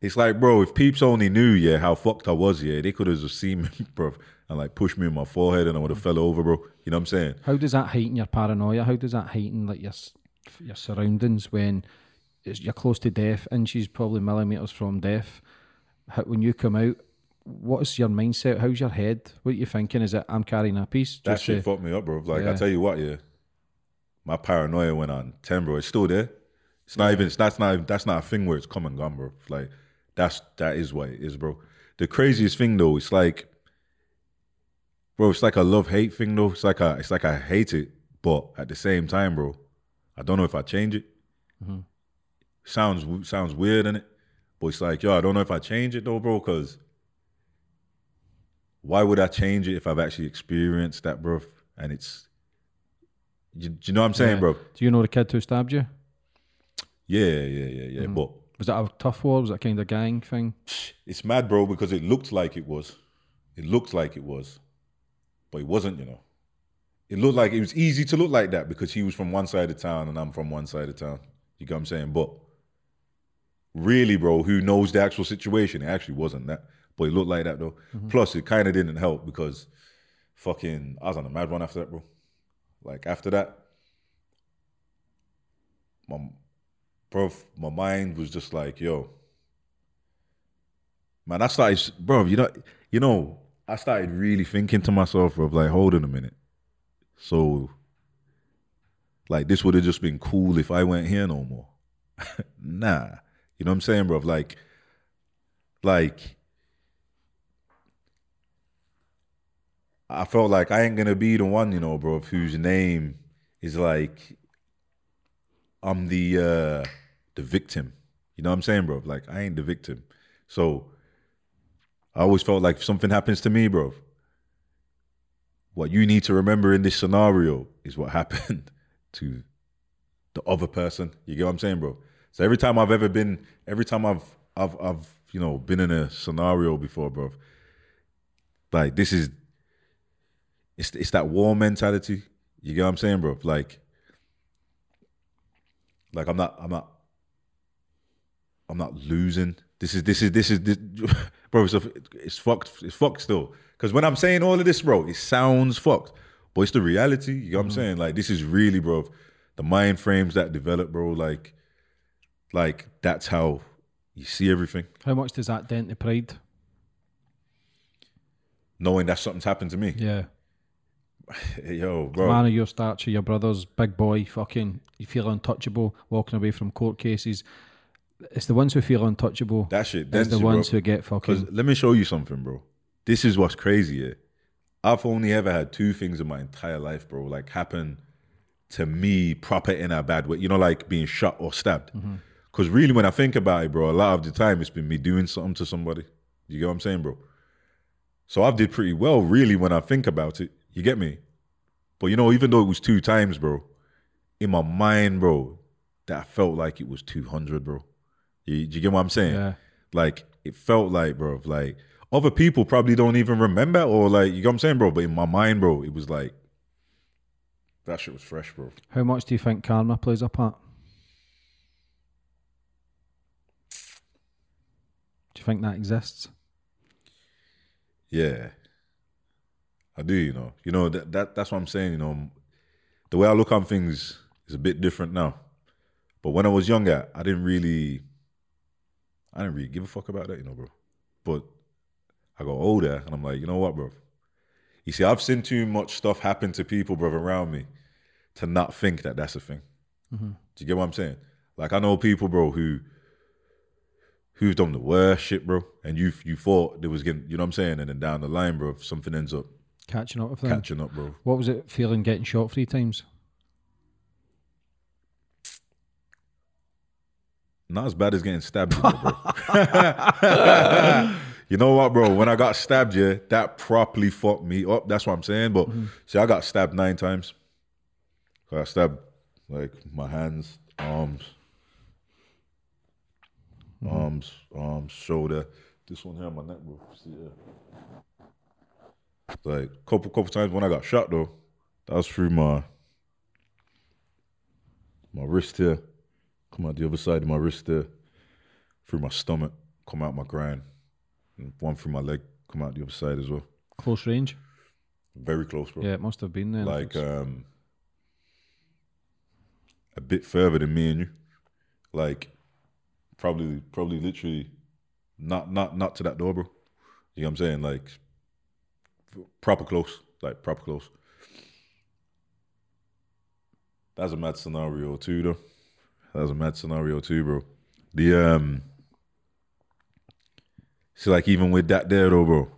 It's like, bro, if peeps only knew, yeah, how fucked I was, yeah, they could have just seen me, bro, and like pushed me in my forehead and I would have fell over, bro. You know what I'm saying? How does that heighten your paranoia? How does that heighten like your your surroundings when you're close to death, and she's probably millimeters from death? How, when you come out, what's your mindset? How's your head? What are you thinking? Is it I'm carrying a piece? That Just shit to- fucked me up, bro. Like I tell you what, yeah, my paranoia went on ten, bro. It's still there. It's not even. It's that's not. even- That's not a thing where it's come and gone, bro. Like that's that is what it is, bro. The craziest thing though, it's like, bro, it's like a love hate thing though. It's like a. It's like I hate it, but at the same time, bro, I don't know if I change it. Mm-hmm. Sounds sounds weird in it, but it's like, yo, I don't know if I change it though, bro, because why would I change it if I've actually experienced that, bro? And it's, you, do you know what I'm saying, Yeah. bro? Do you know the kid who stabbed you? Yeah, yeah, yeah, yeah. Mm. But Was that a tough war? Was that kind of gang thing? it's mad, bro, because it looked like it was. It looked like it was, but it wasn't. You know, it looked like it was easy to look like that because he was from one side of town and I'm from one side of town. You get what I'm saying? But really, bro, who knows the actual situation? It actually wasn't that, but it looked like that though. Mm-hmm. Plus, it kind of didn't help because fucking I was on a mad run after that, bro. Like after that, my bro, my mind was just like, yo, man, I started, bro, you know, you know, I started really thinking to myself, bro, like, hold on a minute. So, like, this would have just been cool if I went here no more. nah, you know what I'm saying, bro? Like, like, I felt like I ain't gonna be the one, you know, bro, whose name is like, I'm the uh the victim. You know what I'm saying, bro? Like, I ain't the victim. So, I always felt like if something happens to me, bro, what you need to remember in this scenario is what happened to the other person. You get what I'm saying, bro? So every time I've ever been, every time I've I've I've you know been in a scenario before, bro, like this is it's it's that war mentality. You get what I'm saying, bro? Like like I'm not I'm not I'm not losing. This is this is this is this, bro. It's, it's fucked. It's fucked still. Because when I'm saying all of this, bro, it sounds fucked, but it's the reality. You know what I'm mm-hmm. saying? Like this is really, bro. The mind frames that develop, bro. Like, like that's how you see everything. How much does that dent the pride? Knowing that something's happened to me. Yeah. Yo, bro. Man of your stature, your brother's big boy, fucking, you feel untouchable, walking away from court cases. It's the ones who feel untouchable. That shit. Dents the ones bro. who get fucking. let me show you something, bro. This is what's crazy. I've only ever had two things in my entire life, bro, like happen to me proper in a bad way. You know, like being shot or stabbed. Mm-hmm. Because really, when I think about it, bro, a lot of the time it's been me doing something to somebody. You get what I'm saying, bro? So I've did pretty well, really, when I think about it. You get me? But you know, even though it was two times, bro, in my mind, bro, that felt like it was 200, bro. You, do you get what I'm saying? Yeah. Like, it felt like, bro, like other people probably don't even remember or like, you know what I'm saying, bro? But in my mind, bro, it was like, that shit was fresh, bro. How much do you think karma plays a part? Do you think that exists? Yeah. I do, you know. You know, that, that that's what I'm saying, you know. The way I look on things is a bit different now. But when I was younger, I didn't really I didn't really give a fuck about that, you know, bro. But I got older and I'm like, you know what, bro? You see, I've seen too much stuff happen to people, bro, around me to not think that that's a thing. Mm-hmm. Do you get what I'm saying? Like I know people, bro, who who've done the worst shit, bro, and you you thought there was getting, you know what I'm saying, and then down the line, bro, something ends up Catching up with them. catching up, bro. What was it feeling getting shot three times? Not as bad as getting stabbed, you know, bro. you know what, bro? When I got stabbed, yeah, that properly fucked me up. That's what I'm saying. But mm-hmm. see, I got stabbed nine times. I got stabbed like my hands, arms, mm-hmm. arms, arms, shoulder. This one here on my neck, bro. See it? Like couple couple times when I got shot though, that was through my my wrist here, come out the other side of my wrist there, through my stomach, come out my groin, and one through my leg, come out the other side as well. Close range? Very close, bro. Yeah, it must have been then. like um a bit further than me and you. Like probably probably literally not not not to that door, bro. You know what I'm saying? Like proper close. Like proper close. That's a mad scenario too though. That's a mad scenario too, bro. The um so like even with that there though, bro,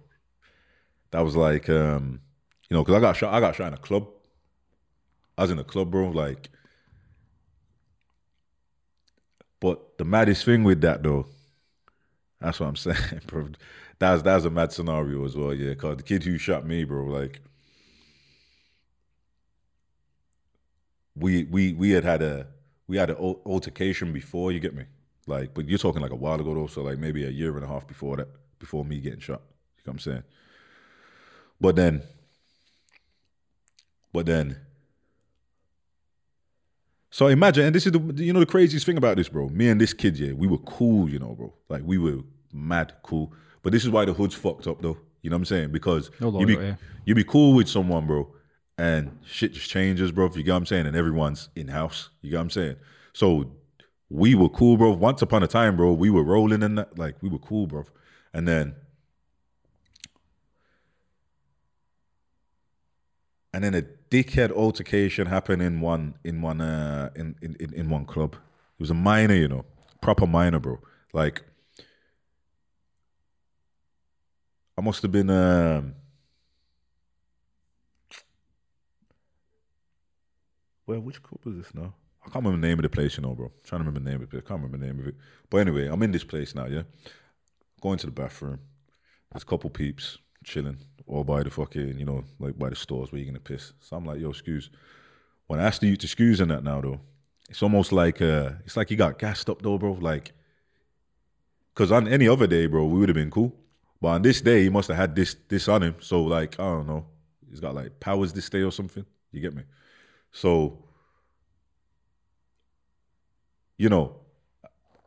that was like um you know, because I got shot I got shot in a club. I was in a club, bro, like but the maddest thing with that though, that's what I'm saying, bro. That's that's a mad scenario as well, yeah. Cause the kid who shot me, bro, like we we we had had a we had an altercation before. You get me? Like, but you're talking like a while ago though, so like maybe a year and a half before that, before me getting shot. You know what I'm saying? But then, but then. So imagine, and this is the you know the craziest thing about this, bro. Me and this kid, yeah, we were cool, you know, bro. Like we were mad cool. But this is why the hood's fucked up, though. You know what I'm saying? Because No you be you be cool with someone, bro, and shit just changes, bro. You get what I'm saying? And everyone's in house. You get what I'm saying? So we were cool, bro. Once upon a time, bro, we were rolling in that, like we were cool, bro. And then, and then a dickhead altercation happened in one in one uh in in in, in one club. It was a minor, you know, proper minor, bro. Like I must have been um Well, which club was this now? I can't remember the name of the place, you know, bro. I'm trying to remember the name of it. I can't remember the name of it. But anyway, I'm in this place now, yeah. Going to the bathroom. There's a couple peeps chilling, all by the fucking, you know, like by the stores where you're gonna piss. So I'm like, yo, excuse. When I asked you to excuse in that now though, it's almost like uh it's like you got gassed up though, bro. Like Cause on any other day, bro, we would have been cool. But on this day, he must have had this this on him. So like, I don't know. He's got like powers this day or something. You get me? So, you know,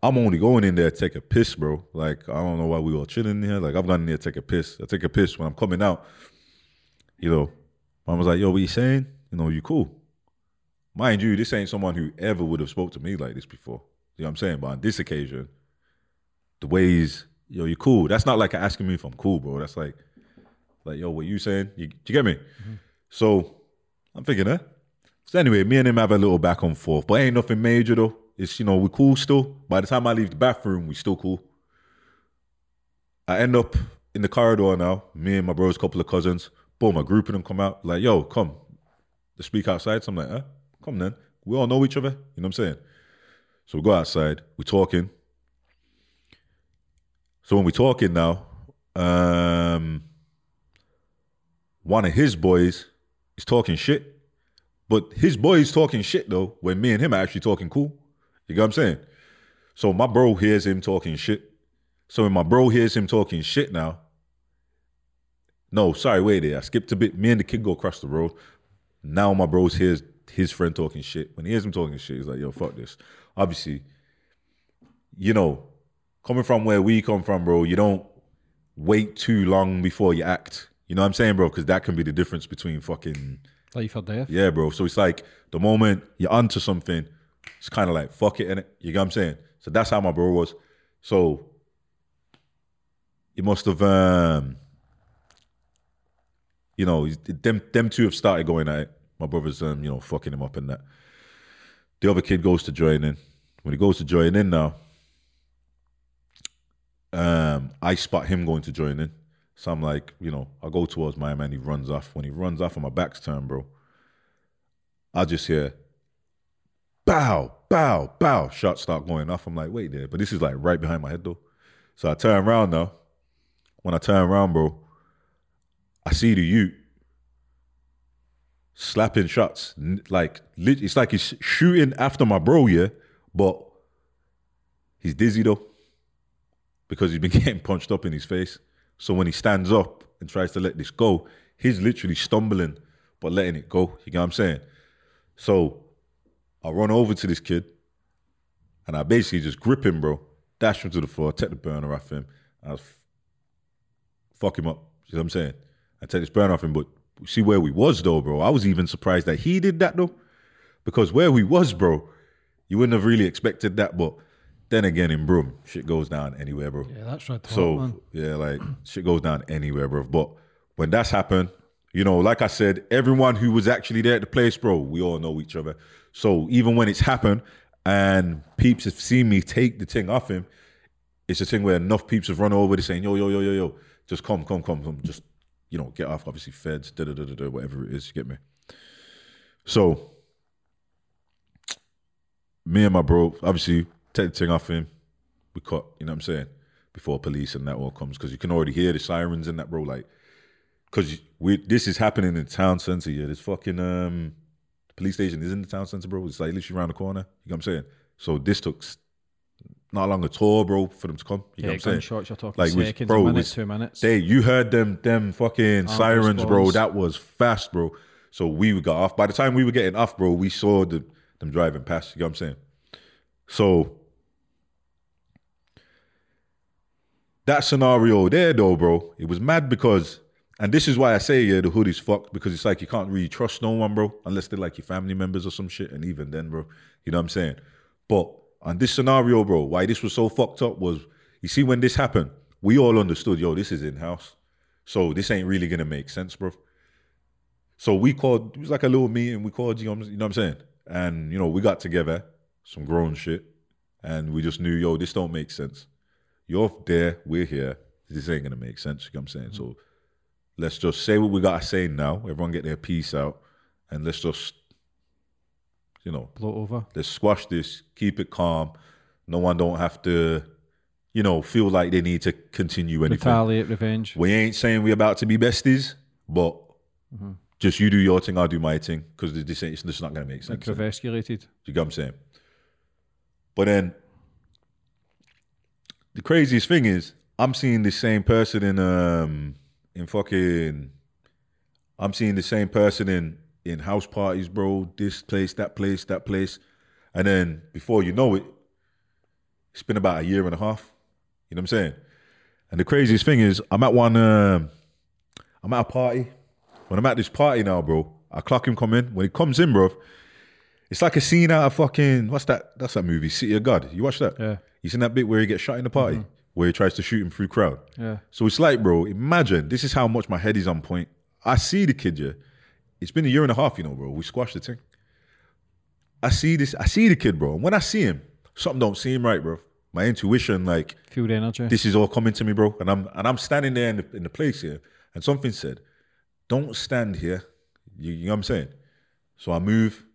I'm only going in there to take a piss, bro. Like, I don't know why we all chilling here. Like, I've gone in there to take a piss. I take a piss when I'm coming out. You know, mom was like, yo, what you saying? You know, you cool. Mind you, this ain't someone who ever would have spoke to me like this before. You know what I'm saying? But on this occasion, the ways, yo, you cool. That's not like asking me if I'm cool, bro. That's like, like, yo, what you saying? You, you get me? So I'm thinking, eh? So anyway, me and him have a little back and forth, but ain't nothing major though. It's you know we cool still. By the time I leave the bathroom, we still cool. I end up in the corridor now. Me and my bro's couple of cousins. Boom, a group of them come out like, "Yo, come." They speak outside. So I'm like, "Eh, come then." We all know each other. You know what I'm saying? So we go outside. We talking. So when we talking now, um, one of his boys is talking shit. But his boy's talking shit though, when me and him are actually talking cool. You get what I'm saying? So my bro hears him talking shit. So when my bro hears him talking shit now, no, sorry, wait there. I skipped a bit. Me and the kid go across the road. Now my bros hears his friend talking shit. When he hears him talking shit, he's like, yo, fuck this. Obviously, you know, coming from where we come from, bro, you don't wait too long before you act. You know what I'm saying, bro? Because that can be the difference between fucking Life or death. yeah, bro. So it's like the moment you're onto something, it's kind of like fuck it, innit? You get what I'm saying? So that's how my bro was. So he must have, um, you know, them them two have started going at it. My brother's, um, you know, fucking him up and that. The other kid goes to join in. When he goes to join in now, um, I spot him going to join in. So I'm like, you know, I go towards my man. He runs off. When he runs off, and my back's turned, bro. I just hear, bow, bow, bow. Shots start going off. I'm like, wait there, but this is like right behind my head though. So I turn around now. When I turn around, bro, I see the Ute slapping shots. Like it's like he's shooting after my bro, yeah, but he's dizzy though because he's been getting punched up in his face. So when he stands up and tries to let this go, he's literally stumbling but letting it go. You get what I'm saying? So I run over to this kid and I basically just grip him, bro, dash him to the floor, take the burner off him, and I fuck him up. You know what I'm saying? I take this burner off him, but see where we was though, bro. I was even surprised that he did that though. Because where we was, bro, you wouldn't have really expected that, but then again in Brum, shit goes down anywhere, bro. Yeah, that's right. So man. yeah, like shit goes down anywhere, bro. But when that's happened, you know, like I said, everyone who was actually there at the place, bro, we all know each other. So even when it's happened and peeps have seen me take the thing off him, it's a thing where enough peeps have run over to saying, yo, yo, yo, yo, yo, just come, come, come, come, just you know, get off. Obviously, feds, da da da da da, whatever it is, you get me. So me and my bro, obviously, take the thing off him. We cut, you know what I'm saying? Before police and that all comes, because you can already hear the sirens and that, bro. Like, because we this is happening in town center. Yeah, this fucking um, police station is in the town center, bro. It's like literally around the corner. You know what I'm saying? So this took not long at all, bro, for them to come. You know yeah, what I'm saying? You're talking Like, seconds, bro, a minute, which- two minutes. They, you heard them, them fucking sirens, bro. That was fast, bro. So we got off. By the time we were getting off, bro, we saw the, them driving past. You know what I'm saying? So that scenario there, though, bro, it was mad because, and this is why I say, yeah, the hood is fucked because it's like you can't really trust no one, bro, unless they're like your family members or some shit. And even then, bro, you know what I'm saying? But on this scenario, bro, why this was so fucked up was, you see, when this happened, we all understood, yo, this is in house. So this ain't really gonna make sense, bro. So we called, it was like a little meeting. We called, you know, you know what I'm saying? And, you know, we got together, some grown shit, and we just knew, yo, this don't make sense. You're there, we're here. This ain't gonna make sense. You know what I'm saying? So let's just say what we gotta say now. Everyone get their piece out, and let's just, you know, Blow over. let's squash this, keep it calm. No one don't have to, you know, feel like they need to continue anything. Retaliate, revenge. We ain't saying we about to be besties, but mm-hmm. just you do your thing, I'll do my thing, because this ain't, it's not gonna make sense. Like have escalated. You get what I'm saying? But then the craziest thing is I'm seeing the same person in um in fucking I'm seeing the same person in in house parties, bro. This place, that place, that place. And then before you know it, it's been about a year and a half. You know what I'm saying? And the craziest thing is I'm at one um I'm at a party. When I'm at this party now, bro, I clock him come in. When he comes in, bro, it's like a scene out of fucking what's that? That's that movie, City of God. You watch that? Yeah. You seen that bit where he gets shot in the party, mm-hmm. where he tries to shoot him through crowd. Yeah. So it's like, bro, imagine this is how much my head is on point. I see the kid, yeah. It's been a year and a half, you know, bro. We squashed the thing. I see this. I see the kid, bro. And when I see him, something don't seem right, bro. My intuition, like, Feel the energy. this is all coming to me, bro. And I'm and I'm standing there in the, in the place here, and something said, "Don't stand here." You, you know what I'm saying? So I move.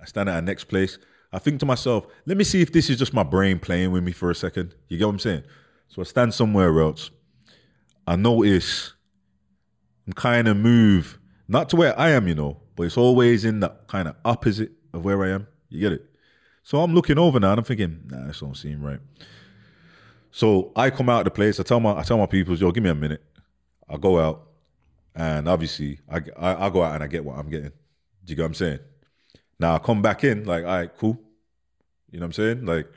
I stand at our next place. I think to myself, let me see if this is just my brain playing with me for a second. You get what I'm saying? So I stand somewhere else. I notice I'm kind of move not to where I am, you know, but it's always in the kind of opposite of where I am. You get it? So I'm looking over now and I'm thinking, nah, this don't seem right. So I come out of the place. I tell my I tell my people, yo, give me a minute. I go out, and obviously I, I I go out and I get what I'm getting. Do you get what I'm saying? Now I come back in like, all right, cool. You know what I'm saying? Like,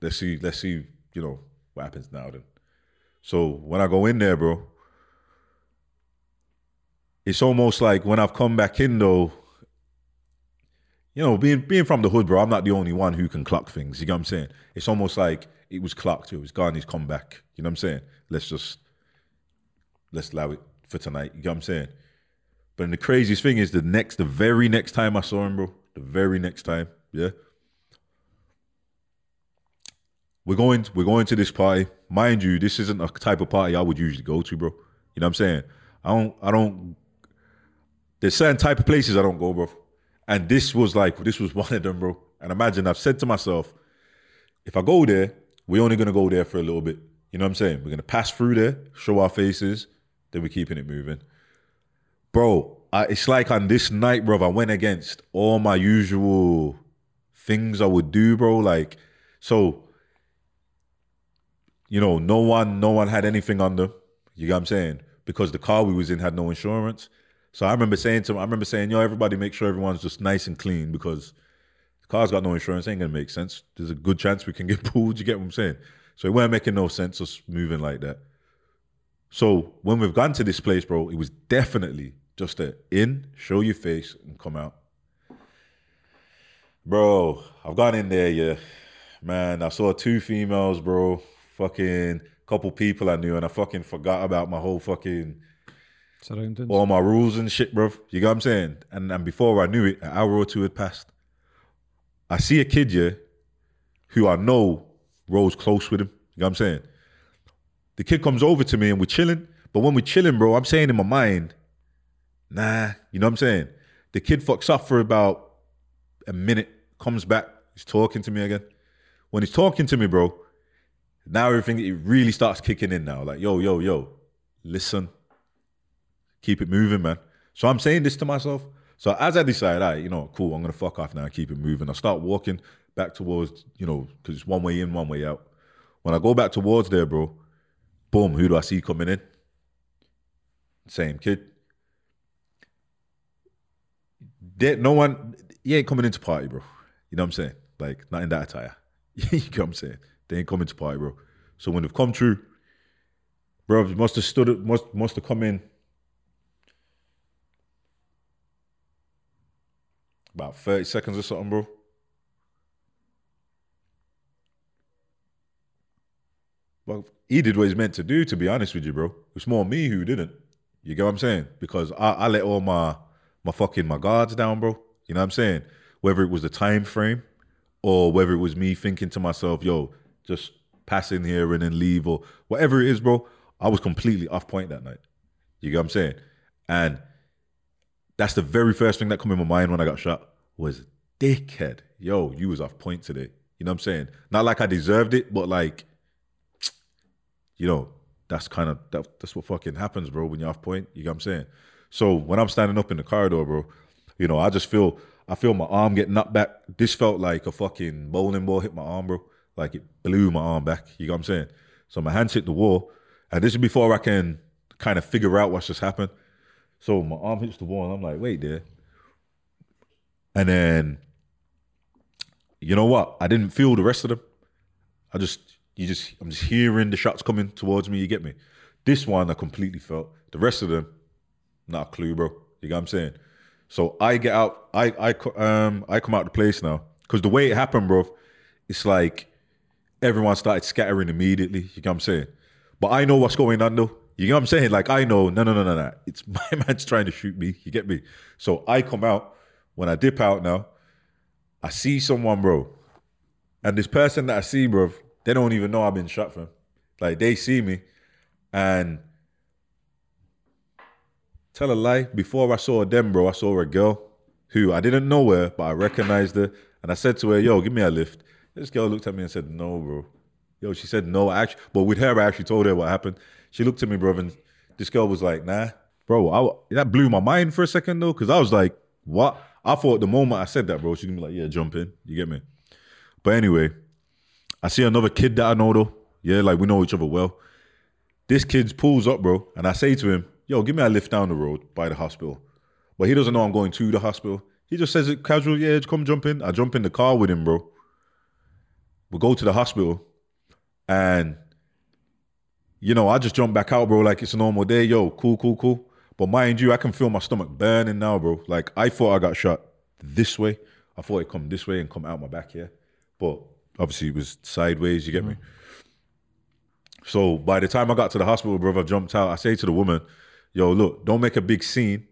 let's see, let's see, you know, what happens now then. So when I go in there, bro, it's almost like when I've come back in though, you know, being being from the hood, bro, I'm not the only one who can clock things. You know what I'm saying? It's almost like it was clocked, it was gone, he's come back. You know what I'm saying? Let's just let's allow it for tonight. You know what I'm saying? But the craziest thing is the next, the very next time I saw him, bro, the very next time, yeah. We're going we're going to this party. Mind you, this isn't a type of party I would usually go to, bro. You know what I'm saying? I don't I don't there's certain type of places I don't go, bro. And this was like this was one of them, bro. And imagine I've said to myself, if I go there, we're only gonna go there for a little bit. You know what I'm saying? We're gonna pass through there, show our faces, then we're keeping it moving. Bro, I, it's like on this night, bro, I went against all my usual things I would do, bro. Like, so, you know, no one, no one had anything on them. You know what I'm saying? Because the car we was in had no insurance. So I remember saying to him, I remember saying, yo, everybody make sure everyone's just nice and clean because the car's got no insurance, ain't gonna make sense. There's a good chance we can get pulled. You get what I'm saying? So it weren't making no sense us moving like that. So when we've gone to this place, bro, it was definitely just to in, show your face, and come out. Bro, I've gone in there, yeah. Man, I saw two females, bro. Fucking couple people I knew, and I fucking forgot about my whole fucking Surroundings. all my rules and shit, bro. You get what I'm saying? And and before I knew it, an hour or two had passed. I see a kid, yeah, who I know rolls close with him. You know what I'm saying? The kid comes over to me and we're chilling. But when we're chilling, bro, I'm saying in my mind, nah, you know what I'm saying? The kid fucks up for about a minute, comes back, he's talking to me again. When he's talking to me, bro, now everything it really starts kicking in now. Like, yo, yo, yo, listen, keep it moving, man. So I'm saying this to myself. So as I decide, all right, you know, cool, I'm gonna fuck off now, keep it moving. I start walking back towards, you know, because it's one way in, one way out. When I go back towards there, bro, boom, who do I see coming in? Same kid. No one, he ain't coming into party, bro. You know what I'm saying? Like, not in that attire. you know what I'm saying? They ain't coming to party, bro. So when they've come through, bro, must have stood, must must have come in about 30 seconds or something, bro. Well, he did what he's meant to do, to be honest with you, bro. It's more me who didn't. You get what I'm saying? Because I, I let all my my fucking my guards down, bro. You know what I'm saying? Whether it was the time frame or whether it was me thinking to myself, yo, just pass in here and then leave or whatever it is, bro. I was completely off point that night. You get what I'm saying? And that's the very first thing that come in my mind when I got shot was dickhead. Yo, you was off point today. You know what I'm saying? Not like I deserved it, but like, you know, that's kind of that, that's what fucking happens, bro, when you're off point. You know what I'm saying? So when I'm standing up in the corridor, bro, you know, I just feel I feel my arm get knocked back. This felt like a fucking bowling ball hit my arm, bro. Like it blew my arm back. You know what I'm saying? So my hands hit the wall. And this is before I can kind of figure out what's just happened. So my arm hits the wall, and I'm like, wait there. And then, you know what? I didn't feel the rest of them. I just, you just, I'm just hearing the shots coming towards me. You get me? This one I completely felt. The rest of them, not a clue, bro. You get what I'm saying? So I get out. I I um I come out the place now because the way it happened, bro, it's like everyone started scattering immediately. You get what I'm saying? But I know what's going on though. You know what I'm saying? Like I know, no, no, no, no, no. It's my man's trying to shoot me. You get me? So I come out. When I dip out now, I see someone, bro, and this person that I see, bro, they don't even know I've been shot from. Like they see me, and tell a lie. Before I saw them, bro, I saw a girl who I didn't know her, but I recognized her, and I said to her, "Yo, give me a lift." This girl looked at me and said, "No, bro." Yo, she said no. Actually, but with her, I actually told her what happened. She looked at me, bro, and this girl was like, nah, bro. I, that blew my mind for a second though, because I was like, what? I thought the moment I said that, bro, she's gonna be like, yeah, jump in. You get me? But anyway, I see another kid that I know though. Yeah, like we know each other well. This kid pulls up, bro, and I say to him, yo, give me a lift down the road by the hospital. But he doesn't know I'm going to the hospital. He just says it casual, yeah, come jump in. I jump in the car with him, bro. We go to the hospital and you know, I just jump back out, bro, like it's a normal day. Yo, cool, cool, cool. But mind you, I can feel my stomach burning now, bro. Like I thought I got shot this way. I thought it come this way and come out my back here. But obviously it was sideways, you get me? Mm-hmm. So by the time I got to the hospital, bro, I jumped out. I say to the woman, yo, look, don't make a big scene.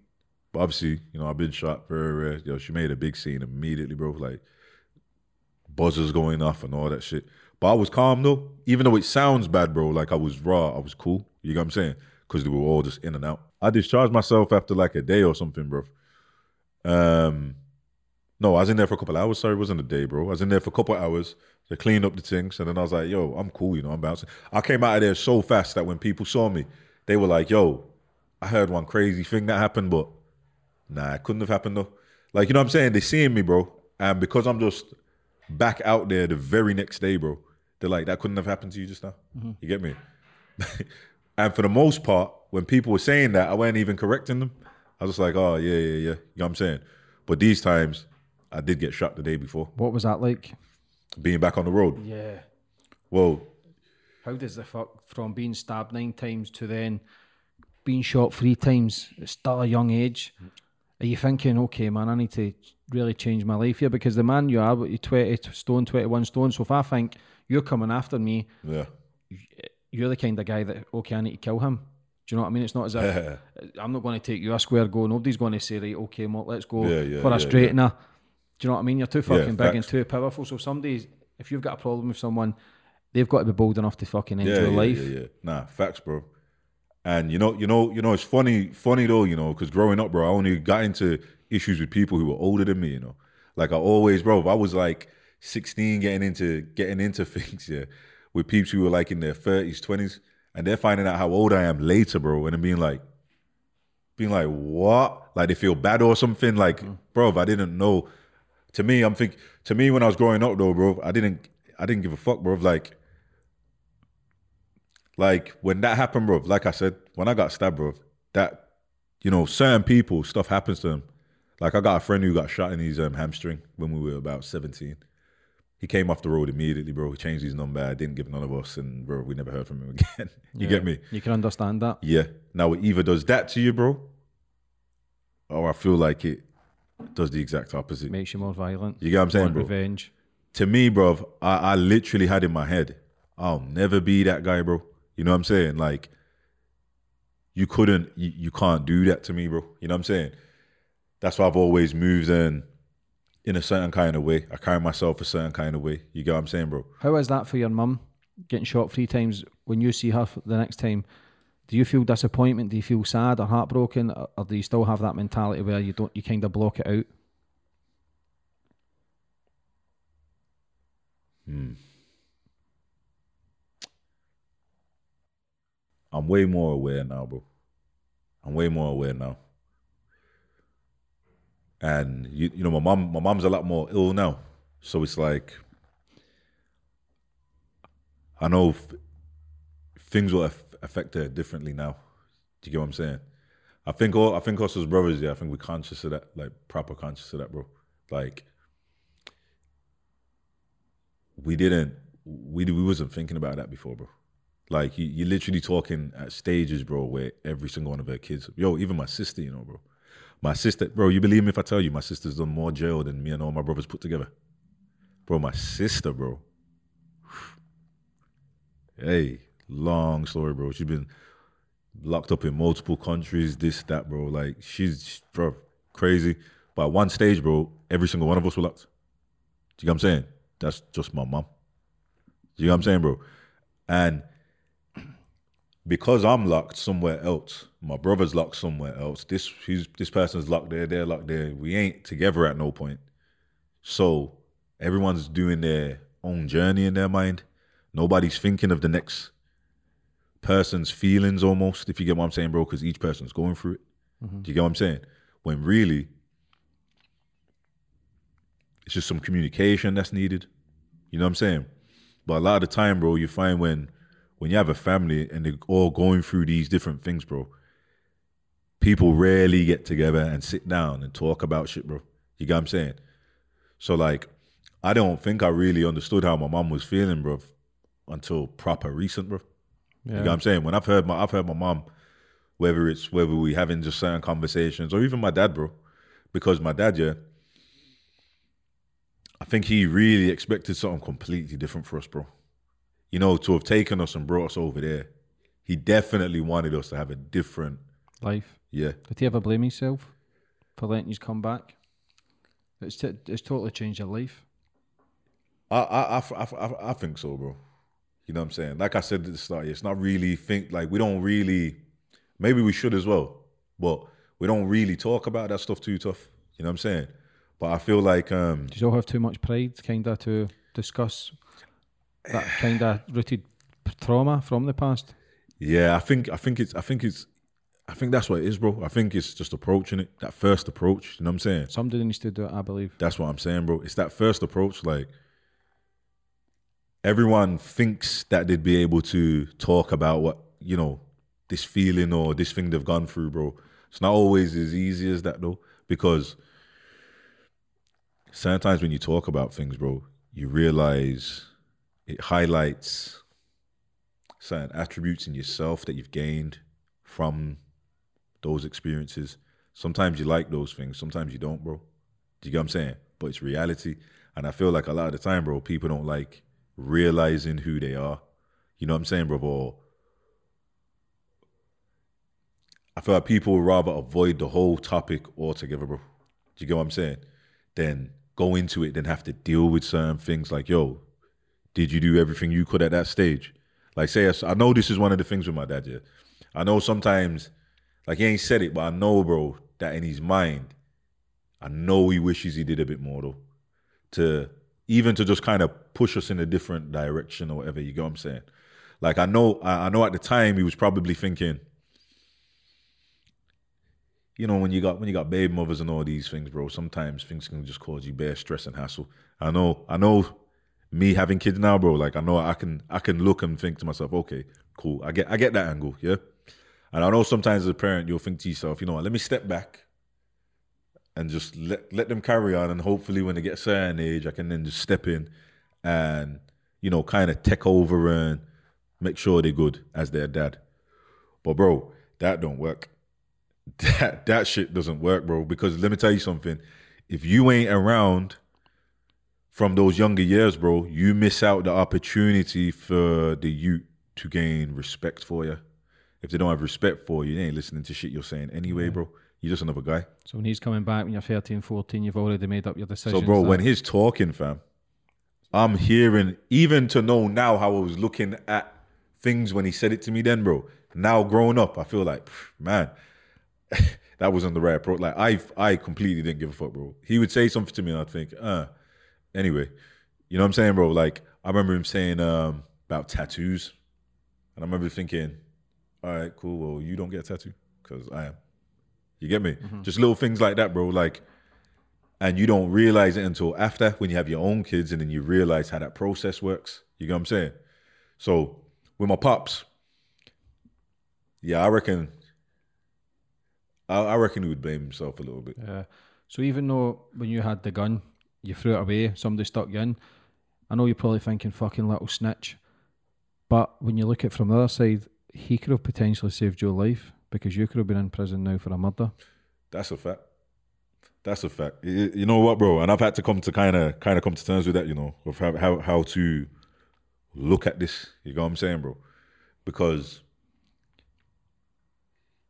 But obviously, you know, I've been shot very rare. Yo, she made a big scene immediately, bro. Like buzzers going off and all that shit. But I was calm though, even though it sounds bad, bro. Like I was raw, I was cool. You know what I'm saying? Because they were all just in and out. I discharged myself after like a day or something, bro. Um, no, I was in there for a couple hours. Sorry, it wasn't a day, bro. I was in there for a couple hours to clean up the things, and then I was like, "Yo, I'm cool, you know, I'm bouncing." I came out of there so fast that when people saw me, they were like, "Yo, I heard one crazy thing that happened, but nah, it couldn't have happened though." Like, you know what I'm saying? They're seeing me, bro, and because I'm just back out there the very next day, bro, they're like, "That couldn't have happened to you just now." Mm-hmm. You get me? and for the most part, when people were saying that, I wasn't even correcting them. I was just like, "Oh yeah, yeah, yeah." You know what I'm saying? But these times, I did get shot the day before, What was that like? being back on the road. Yeah. Well, How does the fuck from being stabbed nine times to then being shot three times at still a young age? Mm. Are you thinking, okay, man, I need to really change my life here because the man you are, you're 20 stone, 21 stone. So if I think you're coming after me, yeah, you're the kind of guy that, okay, I need to kill him. Do you know what I mean? It's not as if I'm not going to take you a square go. Nobody's going to say, right, okay, well, let's go Yeah, yeah, for a yeah, straightener. Do you know what I mean? You're too fucking big and too powerful. So somebody, if you've got a problem with someone, they've got to be bold enough to fucking end yeah, your yeah, life. yeah, yeah. Nah, facts, bro. And you know, you know, you know, it's funny, funny though, you know, because growing up, bro, I only got into issues with people who were older than me. You know, like I always, bro. If I was like 16, getting into getting into things, yeah, with peeps who were like in their 30s, 20s, and they're finding out how old I am later, bro, and then being like, being like, what? Like they feel bad or something. Like, mm. bro, if I didn't know. To me, I'm think. To me, when I was growing up, though, bro, I didn't. I didn't give a fuck, bro. Like, like when that happened, bro. Like I said, when I got stabbed, bro, that you know, certain people, stuff happens to them. Like I got a friend who got shot in his um, hamstring when we were about 17. He came off the road immediately, bro. He changed his number. I didn't give none of us, and bro, we never heard from him again. you get me? You can understand that. Yeah. Now it either does that to you, bro, or I feel like it does the exact opposite. Makes you more violent. You get what I'm saying, bro? Revenge. to me, bro, I, I literally had in my head, I'll never be that guy, bro. You know what I'm saying? Like, you couldn't, you, you can't do that to me, bro. You know what I'm saying? That's why I've always moved in in a certain kind of way. I carry myself a certain kind of way. You get what I'm saying, bro? How is that for your mum? Getting shot three times. When you see her for the next time, do you feel disappointment? Do you feel sad or heartbroken, or, do you still have that mentality where you don't, you kind of block it out? Hmm. I'm way more aware now, bro. I'm way more aware now. And you, you know, my mom, my mom's a lot more ill now, so it's like I know f- things will aff- affect her differently now. Do you get what I'm saying? I think all I think us as brothers, yeah, I think we're conscious of that, like proper conscious of that, bro. Like we didn't, we we wasn't thinking about that before, bro. Like you, you're literally talking at stages, bro, where every single one of her kids, yo, even my sister, you know, bro. My sister, bro, you believe me if I tell you, my sister's done more jail than me and all my brothers put together. Bro, my sister, bro. Hey, long story, bro. She's been locked up in multiple countries, this, that, bro. Like, she's, bro, crazy. But at one stage, bro, every single one of us were locked. Do you get what I'm saying? That's just my mom. Do you know what I'm saying, bro? And because I'm locked somewhere else, my brother's locked somewhere else. This he's, this person's locked there, they're locked there. We ain't together at no point. So everyone's doing their own journey in their mind. Nobody's thinking of the next person's feelings almost, if you get what I'm saying, bro, because each person's going through it. Mm-hmm. Do you get what I'm saying? When really, it's just some communication that's needed. You know what I'm saying? But a lot of the time, bro, you find when when you have a family and they're all going through these different things, bro, people rarely get together and sit down and talk about shit, bro. You get what I'm saying? So like, I don't think I really understood how my mom was feeling, bro, until proper recent, bro. You know what I'm saying? When I've heard my I've heard my mom, whether it's whether we having just certain conversations or even my dad, bro, because my dad, yeah, I think he really expected something completely different for us, bro. You know, to have taken us and brought us over there, he definitely wanted us to have a different, Life. yeah, Did he ever blame himself for letting you come back? It's, t- it's totally changed your life. I, I, I, I, I- I think so, bro. You know what I'm saying? Like I said at the start, it's not really think like we don't really. Maybe we should as well, but we don't really talk about that stuff too tough. You know what I'm saying? But I feel like um Do you all have too much pride, kind of, to discuss that kind of rooted trauma from the past? yeah, I think I think it's I think it's I think that's what it is, bro. I think it's just approaching it. That first approach. You know what I'm saying? Somebody needs to do it, I believe. That's what I'm saying, bro. It's that first approach. Like everyone thinks that they'd be able to talk about what you know this feeling or this thing they've gone through, bro. It's not always as easy as that though, because sometimes when you talk about things, bro, you realize it highlights certain attributes in yourself that you've gained from those experiences. Sometimes you like those things, sometimes you don't, bro. Do you get what I'm saying? But it's reality. And I feel like a lot of the time, bro, people don't like realizing who they are. You know what I'm saying, bro? Or I feel like people would rather avoid the whole topic altogether, bro. Do you get what I'm saying? Then go into it, then have to deal with certain things like, yo, did you do everything you could at that stage? Like, say, I know this is one of the things with my dad, yeah. I know sometimes, like, he ain't said it, but I know, bro, that in his mind, I know he wishes he did a bit more, though. To even to just kind of push us in a different direction or whatever, you get what I'm saying? Like, I know, I know at the time he was probably thinking, you know, when you got when you got baby mothers and all these things, bro, sometimes things can just cause you bare stress and hassle. I know, I know me having kids now, bro, like I know I can I can look and think to myself, okay, cool. I get I get that angle, yeah. And I know sometimes as a parent you'll think to yourself, you know what, let me step back and just let let them carry on and hopefully when they get a certain age I can then just step in and, you know, kind of take over and make sure they're good as their dad. But bro, that don't work that that shit doesn't work, bro. Because let me tell you something: if you ain't around from those younger years, bro, you miss out the opportunity for the youth to gain respect for you. If they don't have respect for you, they ain't listening to shit you're saying anyway, bro. You're just another guy. So when he's coming back when you're 13, 14, you've already made up your decision. So, bro, when he's talking, fam, I'm hearing even to know now how I was looking at things when he said it to me. Then, bro, now growing up, I feel like, man, that wasn't the right approach. Like I, I completely didn't give a fuck, bro. He would say something to me, and I'd think, uh. Anyway, you know what I'm saying, bro? Like I remember him saying um, about tattoos, and I remember thinking, all right, cool. Well, you don't get a tattoo because I am. You get me? Just little things like that, bro. Like, and you don't realize it until after when you have your own kids, and then you realize how that process works. You get what I'm saying? So with my pops, yeah, I reckon. I, I reckon he would blame himself a little bit. Yeah. so even though when you had the gun, you threw it away, somebody stuck you in, I know you're probably thinking fucking little snitch. But when you look at it from the other side, he could have potentially saved your life because you could have been in prison now for a murder. That's a fact. That's a fact. You know what, bro? And I've had to come to kind of kind of come to terms with that. You know, of how how how to look at this. You know what I'm saying, bro? Because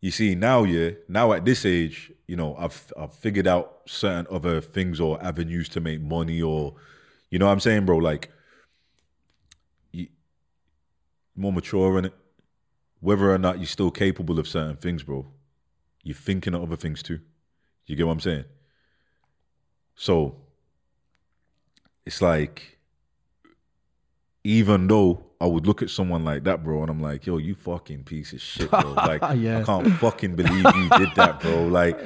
you see now, yeah, now at this age, you know, I've I've figured out certain other things or avenues to make money, or you know what I'm saying, bro? Like, you, more mature in it. Whether or not you're still capable of certain things, bro, you're thinking of other things too. You get what I'm saying? So it's like, even though I would look at someone like that, bro, and I'm like, yo, you fucking piece of shit, bro. Like, Yeah. I can't fucking believe you did that, bro. Like,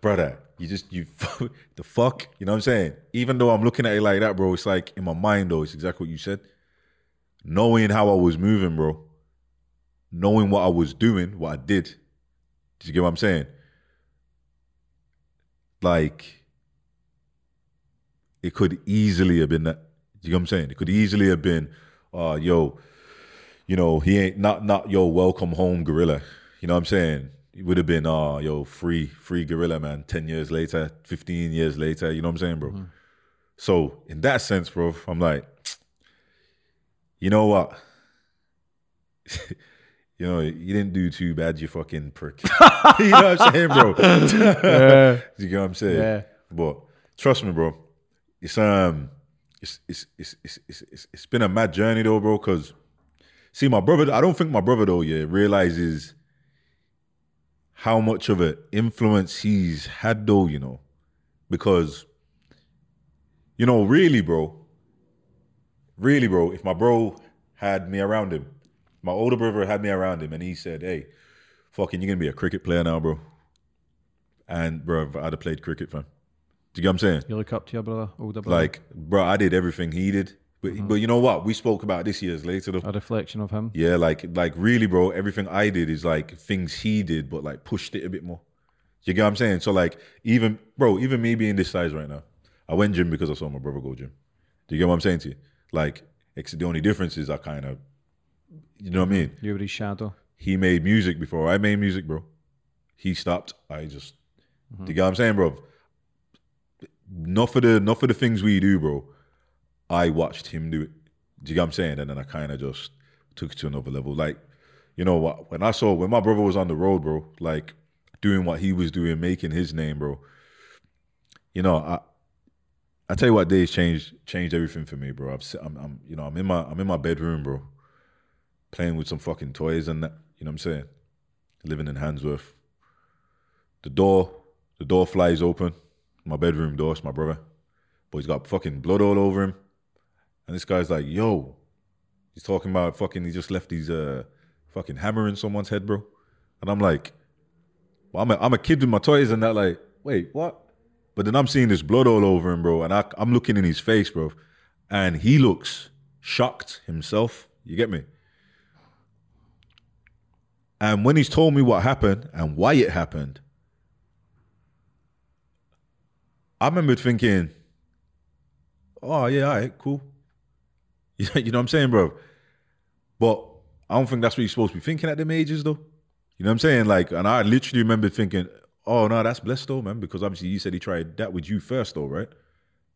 brother, you just you the fuck, you know what I'm saying? Even though I'm looking at it like that, bro, it's like in my mind though, it's exactly what you said. Knowing how I was moving, bro, knowing what I was doing, what I did. Did you get what I'm saying? Like, it could easily have been that. Do you know what I'm saying? It could easily have been, uh, yo, you know, he ain't not not yo, welcome home G Rilla. You know what I'm saying? It would have been, uh, yo, free, free G Rilla, man, 10 years later, 15 years later, you know what I'm saying, bro? So in that sense, bro, I'm like, you know what? you know, you didn't do too bad, you fucking prick. you know what I'm saying, bro? you get what I'm saying? Yeah. But trust me, bro. It's um, it's it's it's it's it's, it's, it's been a mad journey though, bro. Cause see, my brother, I don't think my brother though, yeah, realizes how much of an influence he's had though, you know, because you know, really, bro, really, bro, if my bro had me around him, my older brother had me around him, and he said, "Hey, fucking, you're gonna be a cricket player now, bro." And bro, I'd have played cricket, fam. Do you get what I'm saying? You look up to your brother, older brother. Like, bro, I did everything he did, but mm-hmm. but you know what? We spoke about this years later though. a reflection of him. Yeah, like like really, bro. Everything I did is like things he did, but like pushed it a bit more. You get what I'm saying? So like even bro, even me being this size right now, I went gym because I saw my brother go gym. Do you get what I'm saying to you? Like, the only difference is I kind of, you know what I mean? You were his shadow. He made music before I made music, bro. He stopped. I just, mm-hmm. do you get what I'm saying, bro? Not for the not for the things we do, bro. I watched him do it. Do you get what I'm saying? And then I kind of just took it to another level. Like, you know what? When I saw when my brother was on the road, bro, like doing what he was doing, making his name, bro. You know, I I tell you what, days changed changed everything for me, bro. I'm, I'm, you know I'm in my I'm in my bedroom, bro, playing with some fucking toys and that. You know what I'm saying? Living in Handsworth. The door, the door flies open. My bedroom door, it's my brother. But he's got fucking blood all over him. And this guy's like, yo. He's talking about fucking, he just left his uh, fucking hammer in someone's head, bro. And I'm like, well, I'm a, I'm a kid with my toys and that, like, wait, what? But then I'm seeing this blood all over him, bro. And I, I'm looking in his face, bro. And he looks shocked himself. You get me? And when he's told me what happened and why it happened, I remember thinking, oh, yeah, all right, cool. You know, what I'm saying, bro? But I don't think that's what you're supposed to be thinking at them ages, though. You know what I'm saying? Like, and I literally remember thinking, oh, no, that's blessed, though, man, because obviously you said he tried that with you first, though, right?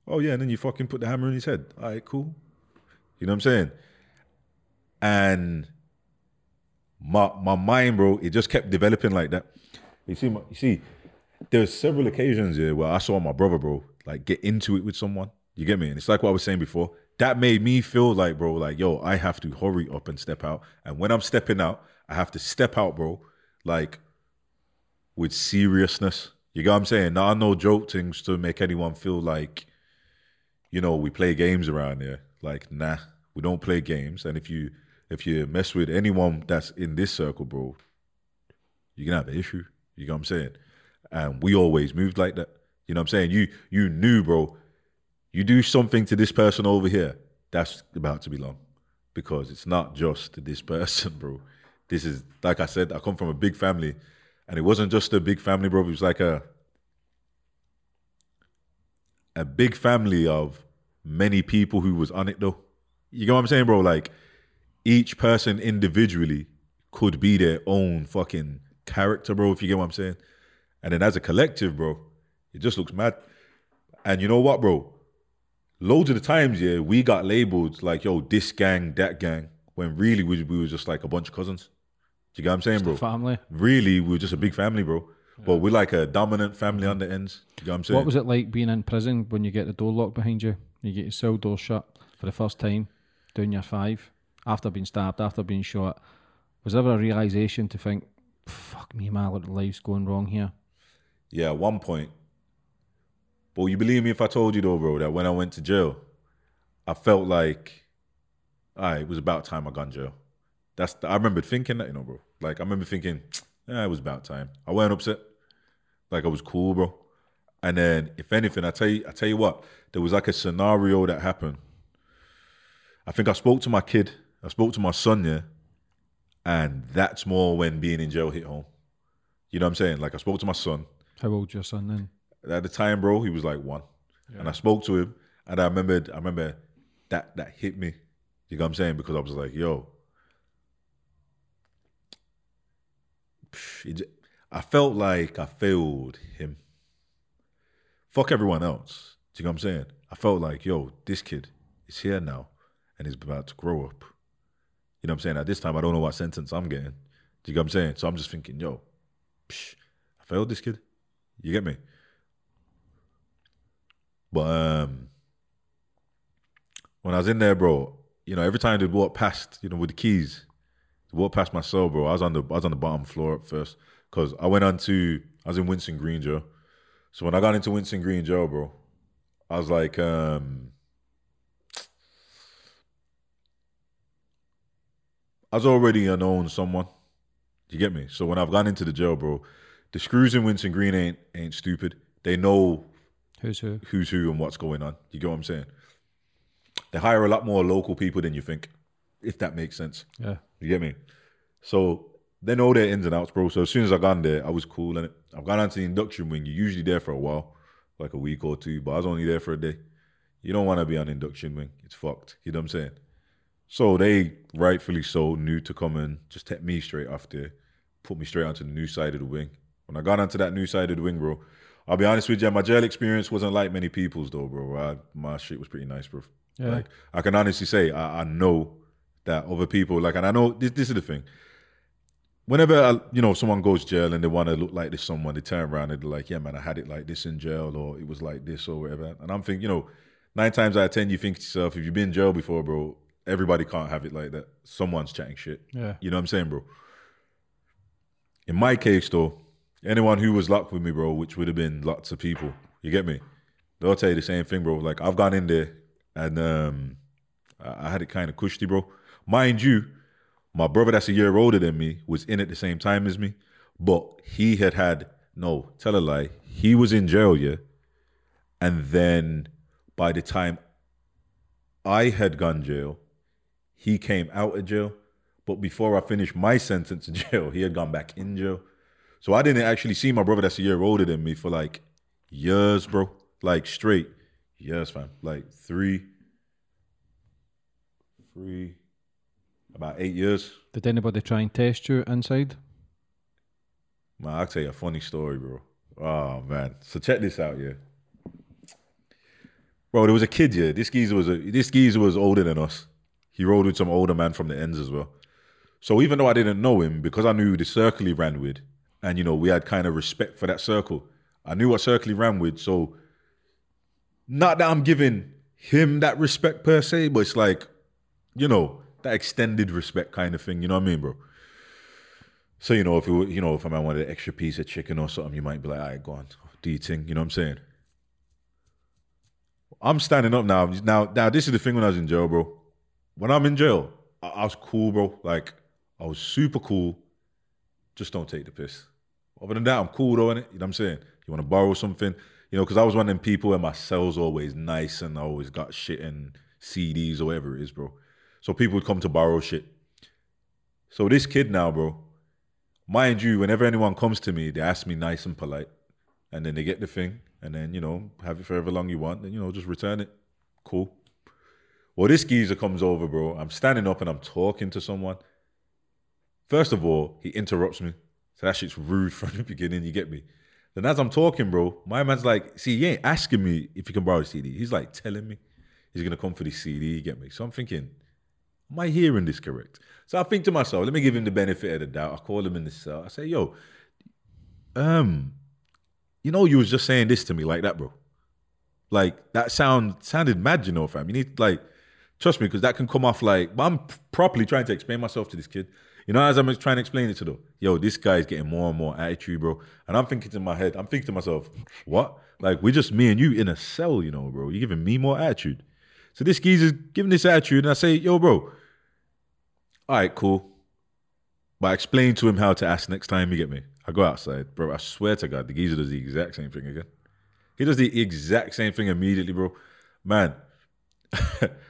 Oh, yeah, and then you fucking put the hammer in his head. All right, cool. You know what I'm saying? And my my mind, bro, it just kept developing like that. You see, my, you see, there's several occasions here where I saw my brother, bro, like get into it with someone. You get me? And it's like what I was saying before. That made me feel like, bro, like, yo, I have to hurry up and step out. And when I'm stepping out, I have to step out, bro, like with seriousness. You get what I'm saying? Not no joke things to make anyone feel like, you know, we play games around here. Like, nah, we don't play games. And if you if you mess with anyone that's in this circle, bro, you're gonna have an issue. You know what I'm saying? And we always moved like that. You know what I'm saying? You you knew, bro. You do something to this person over here, that's about to be long. Because it's not just this person, bro. This is like I said, I come from a big family. And it wasn't just a big family, bro. It was like a a big family of many people who was on it though. You get what I'm saying, bro? Like each person individually could be their own fucking character, bro, if you get what I'm saying. And then as a collective, bro, it just looks mad. And you know what, bro? Loads of the times, yeah, we got labeled like, yo, this gang, that gang, when really we, we were just like a bunch of cousins. Do you get what I'm saying, bro? Family. Really, we were just a big family, bro. But we're like a dominant family on the ends. Do you get what I'm saying? What was it like being in prison when you get the door locked behind you? You get your cell door shut for the first time, doing your five, after being stabbed, after being shot. Was there ever a realization to think, fuck me, my life's going wrong here? Yeah, one point. But you believe me if I told you though, bro, that when I went to jail, I felt like all right, it was about time I got jail. That's the, I remember thinking that, you know, bro. Like I remember thinking, yeah, it was about time. I wasn't upset. Like I was cool, bro. And then, if anything, I tell you, I tell you what, there was like a scenario that happened. I think I spoke to my kid. I spoke to my son, yeah, and that's more when being in jail hit home. You know what I'm saying? Like I spoke to my son How old's your son then? at the time, bro. He was like one, and I spoke to him, and I remembered, I remember that that hit me. You know what I'm saying? Because I was like, yo, Psh, it j- I felt like I failed him. Fuck everyone else. Do you know what I'm saying? I felt like, yo, this kid is here now and he's about to grow up. You know what I'm saying? At this time, I don't know what sentence I'm getting. Do you know what I'm saying? So I'm just thinking, yo, psh, I failed this kid. You get me? But um, when I was in there, bro, you know, every time they'd walk past, you know, with the keys, they walk past my cell, bro. I was on the I was on the bottom floor at first because I went on to I was in Winston Green jail. So when I got into Winston Green jail, bro, I was like, um, I was already a known someone. You get me? So when I've gone into the jail, bro, the screws in Winston Green ain't ain't stupid. They know Who's who? who's who and what's going on. You get what I'm saying? They hire a lot more local people than you think, if that makes sense. Yeah. You get me? So they know their ins and outs, bro. So as soon as I got there, I was cool it. I've gone on to the induction wing. You're usually there for a while, like a week or two, but I was only there for a day. You don't want to be on induction wing. It's fucked. You know what I'm saying? So they rightfully so knew to come and just take me straight off there, put me straight onto the new side of the wing. When I got onto that new side of the wing, bro, I'll be honest with you, my jail experience wasn't like many people's though, bro. I, my shit was pretty nice, bro. Yeah. Like I can honestly say, I, I know that other people like, and I know this. This is the thing. Whenever I, you know someone goes jail and they want to look like this, someone they turn around and they're like, "Yeah, man, I had it like this in jail, or it was like this, or whatever." And I'm thinking, you know, nine times out of ten, you think to yourself, if you've been in jail before, bro, everybody can't have it like that. Someone's chatting shit. Yeah. You know what I'm saying, bro? In my case, though, anyone who was locked with me, bro, which would have been lots of people, you get me? They'll tell you the same thing, bro. Like I've gone in there and um, I I had it kind of cushy, bro. Mind you, my brother that's a year older than me was in at the same time as me, but he had had no tell a lie. He was in jail, yeah, and then by the time I had gone jail, he came out of jail. But before I finished my sentence in jail, he had gone back in jail. So I didn't actually see my brother that's a year older than me for like years, bro. Like straight years, fam. Like three, three, about eight years. Did anybody try and test you inside? Man, I'll tell you a funny story, bro. Oh man. So check this out, yeah. Bro, there was a kid, yeah. This geezer was a this geezer was older than us. He rode with some older man from the ends as well. So even though I didn't know him, because I knew the circle he ran with, and you know, we had kind of respect for that circle. I knew what circle he ran with, so not that I'm giving him that respect per se, but it's like, you know, that extended respect kind of thing. You know what I mean, bro? So you know, if were- you know, if a man wanted an extra piece of chicken or something, you might be like, "All right, go on, do your thing." You know what I'm saying? I'm standing up now. Now, now, this is the thing when I was in jail, bro. When I'm in jail, I, I was cool, bro. Like, I was super cool. Just don't take the piss. Other than that, I'm cool though, innit? You know what I'm saying? You want to borrow something? You know, because I was one of them people where my cell's always nice and I always got shit and CDs or whatever it is, bro. So people would come to borrow shit. So this kid now, bro, mind you, whenever anyone comes to me, they ask me nice and polite, and then they get the thing, and then you know have it for however long you want, then you know just return it. Cool. Well, this geezer comes over, bro. I'm standing up and I'm talking to someone. First of all, he interrupts me. So that shit's rude from the beginning. You get me? Then as I'm talking, bro, my man's like, see, he ain't asking me if he can borrow a CD. He's like telling me he's gonna come for the CD. You get me? So I'm thinking, am I hearing this correct? So I think to myself, let me give him the benefit of the doubt. I call him in the cell. I say, yo, um, you know, you was just saying this to me like that, bro. Like that sound sounded mad, you know, fam. You need like trust me, because that can come off like. But I'm properly trying to explain myself to this kid. You know, as I'm trying to explain it to them, yo, this guy's getting more and more attitude, bro. And I'm thinking to my head, I'm thinking to myself, what? Like we're just me and you in a cell, you know, bro. You're giving me more attitude. So this geezer's giving this attitude, and I say, yo, bro, all right, cool. But I explained to him how to ask next time you get me. I go outside, bro. I swear to God, the geezer does the exact same thing again. He does the exact same thing immediately, bro. Man,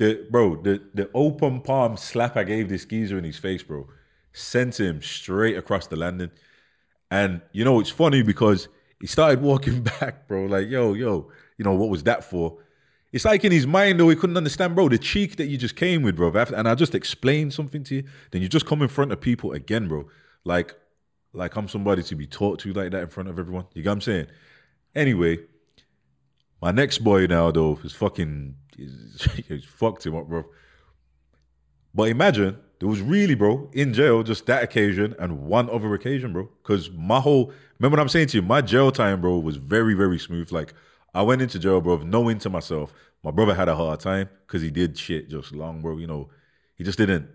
the bro, the the open palm slap I gave this geezer in his face, bro, sent him straight across the landing. And you know, it's funny because he started walking back, bro. Like, yo, yo, you know, what was that for? It's like in his mind, though, he couldn't understand, bro, the cheek that you just came with, bro. And I just explained something to you, then you just come in front of people again, bro. Like, like I'm somebody to be taught to like that in front of everyone. You get what I'm saying? Anyway, my next boy now, though, is fucking, he's fucked him up, bro. But imagine there was really, bro, in jail just that occasion and one other occasion, bro. Because my whole, remember what I'm saying to you, my jail time, bro, was very, very smooth. Like, I went into jail, bro, knowing to myself, my brother had a hard time because he did shit just long, bro. You know, he just didn't,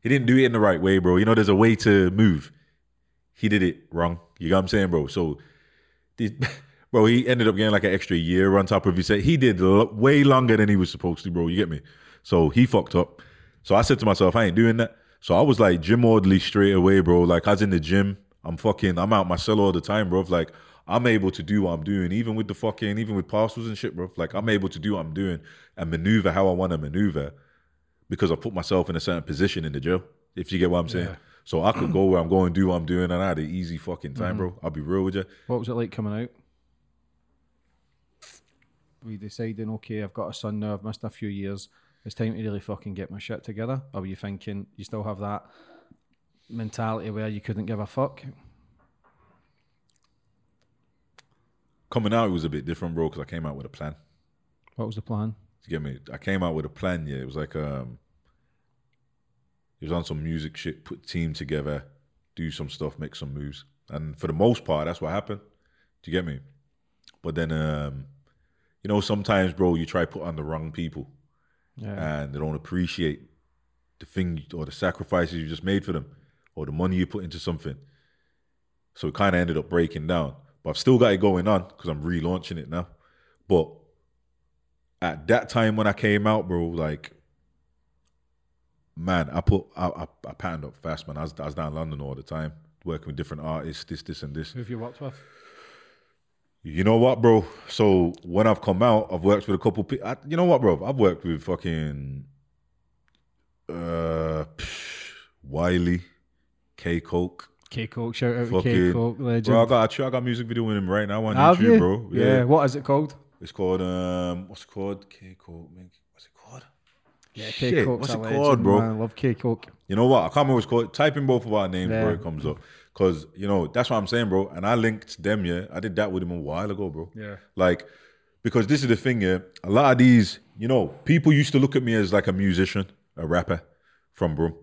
he didn't do it in the right way, bro. You know, there's a way to move. He did it wrong. You know what I'm saying, bro? So, bro, he ended up getting like an extra year on top of his set. He did way longer than he was supposed to, bro. You get me? So he fucked up. So I said to myself, I ain't doing that. So I was like gym orderly straight away, bro. Like I was in the gym. I'm fucking, I'm out my cell all the time, bro. Like I'm able to do what I'm doing, even with the fucking, even with parcels and shit, bro. Like I'm able to do what I'm doing and maneuver how I want to maneuver because I put myself in a certain position in the jail. If you get what I'm saying. Yeah. So I could go where I'm going, do what I'm doing, and I had an easy fucking time, mm-hmm. bro. I'll be real with you. What was it like coming out? We deciding, okay, I've got a son now. I've missed a few years. It's time to really fucking get my shit together. Or were you thinking you still have that mentality where you couldn't give a fuck? coming out, it was a bit different, bro, because I came out with a plan. What was the plan? To get me, I came out with a plan. Yeah, it was like um, it was on some music shit, put team together, do some stuff, make some moves, and for the most part, that's what happened. Do you get me? But then, um, you know, sometimes, bro, you try put on the wrong people, yeah. and they don't appreciate the thing or the sacrifices you just made for them, or the money you put into something. So it kind of ended up breaking down. But I've still got it going on because I'm relaunching it now. But at that time when I came out, bro, like, man, I put I, I, I patterned up fast, man. I was, I was down London all the time, working with different artists, this, this, and this. Who have you worked with? You know what, bro? So when I've come out, I've worked with a couple people. You know what, bro? I've worked with fucking uh, psh, Wiley, K Koke. K Koke, shout out to K Koke, legend. Bro, I got I got music video with him right now on Have YouTube, you? bro. Yeah. yeah. What is it called? It's called um, what's it called? K Koke. What's it called? Yeah, K Koke. What's it legend, called, bro? Man. I love K Koke. You know what? I can't remember what it's called. Type in both of our names, yeah. bro. It comes up. Cause you know that's what I'm saying, bro. And I linked them. Yeah, I did that with him a while ago, bro. Yeah. Like, because this is the thing. Yeah, a lot of these, you know, people used to look at me as like a musician, a rapper from Brum.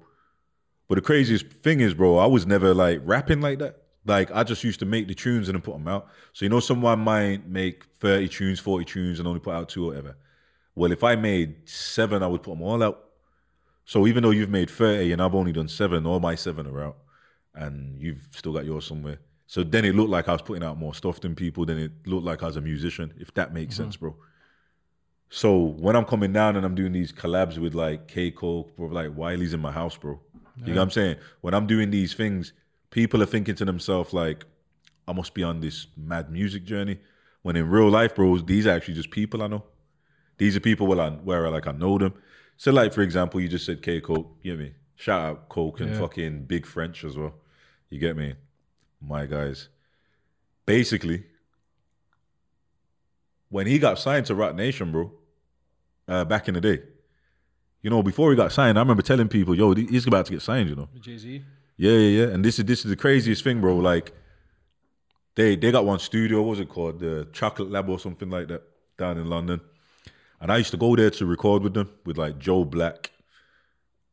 But the craziest thing is, bro, I was never like rapping like that. Like I just used to make the tunes and then put them out. So you know, someone might make thirty tunes, forty tunes, and only put out two or whatever. Well, if I made seven, I would put them all out. So even though you've made thirty and I've only done seven, all my seven are out, and you've still got yours somewhere. So then it looked like I was putting out more stuff than people. Then it looked like I was a musician, if that makes mm-hmm. sense, bro. So when I'm coming down and I'm doing these collabs with like K Koke, bro, like Wiley's in my house, bro. You know what I'm saying? When I'm doing these things, people are thinking to themselves like, I must be on this mad music journey. When in real life, bros, these are actually just people I know. These are people where I, where I, like I know them. So like for example, you just said K Koke, you get me? Shout out Koke and yeah. fucking Big French as well. You get me? My guys. Basically, when he got signed to Roc Nation, bro, uh, back in the day, you know, before he got signed, I remember telling people, "Yo, he's about to get signed." You know, Jay Z. Yeah, yeah, yeah. And this is this is the craziest thing, bro. Like, they they got one studio. What was it called? The Chocolate Lab or something like that down in London. And I used to go there to record with them with like Joe Black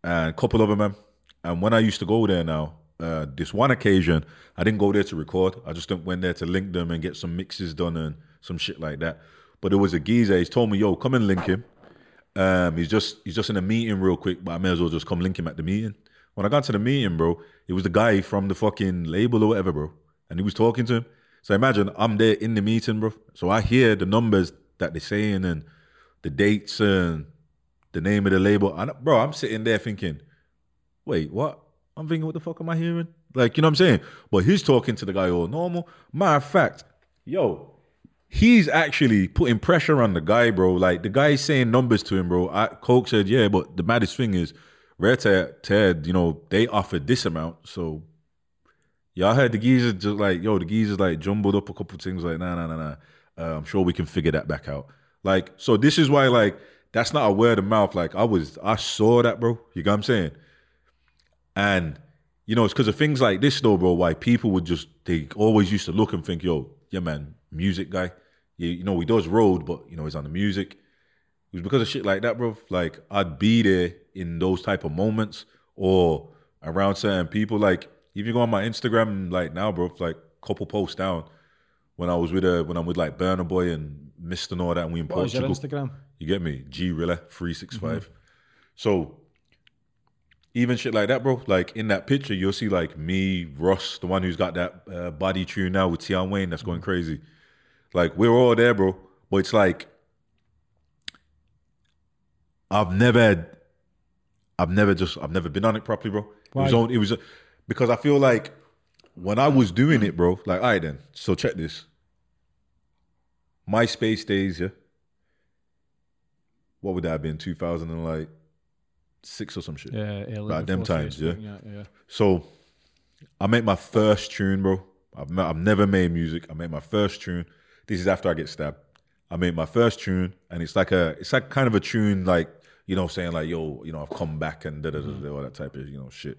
and a couple of them, man. And when I used to go there now, uh, this one occasion, I didn't go there to record. I just went there to link them and get some mixes done and some shit like that. But it was a geezer. He's told me, "Yo, come and link him." Um, he's just he's just in a meeting real quick, but I may as well just come link him at the meeting. When I got to the meeting, bro, it was the guy from the fucking label or whatever, bro, and he was talking to him. So imagine I'm there in the meeting, bro. So I hear the numbers that they're saying and the dates and the name of the label. And bro, I'm sitting there thinking, wait, what? I'm thinking, what the fuck am I hearing? Like, you know what I'm saying? But he's talking to the guy all normal. Matter of fact, yo, he's actually putting pressure on the guy, bro. Like the guy's saying numbers to him, bro. I, Koke said, yeah, but the maddest thing is, Rare Ted, you know, they offered this amount. So y'all heard the geezer just like, yo, the geezer's like jumbled up a couple things like, nah, nah, nah, nah. Uh, I'm sure we can figure that back out. Like, so this is why, like, that's not a word of mouth. Like, I was, I saw that, bro. You got what I'm saying? And, you know, it's because of things like this, though, bro, why people would just, they always used to look and think, yo, yeah, man, music guy. You, you know, he does road, but, you know, he's on the music. It was because of shit like that, bro. Like, I'd be there in those type of moments or around certain people. Like, if you go on my Instagram, like now, bro, like couple posts down, when I was with a when I'm with like Burna Boy and Mr. and all that, and we in What Portugal. Instagram? You get me? G Rilla three six five. Mm-hmm. So even shit like that, bro. Like in that picture, you'll see like me, Russ, the one who's got that uh, body tune now with Tion Wayne that's going crazy. Like we're all there, bro. But it's like I've never had, I've never just, I've never been on it properly, bro. It was Why? on, it was because I feel like when I was doing it, bro. Like, all right, then. So check this. MySpace days, yeah. What would that have been? Two thousand and like six or some shit. Yeah, early Like them times, yeah. Yeah, yeah. So I made my first tune, bro. I've, I've never made music. I made my first tune. This is after I get stabbed. I made my first tune, and it's like a, it's like kind of a tune, like you know, saying like, yo, you know, I've come back and da da da da, all that type of you know shit.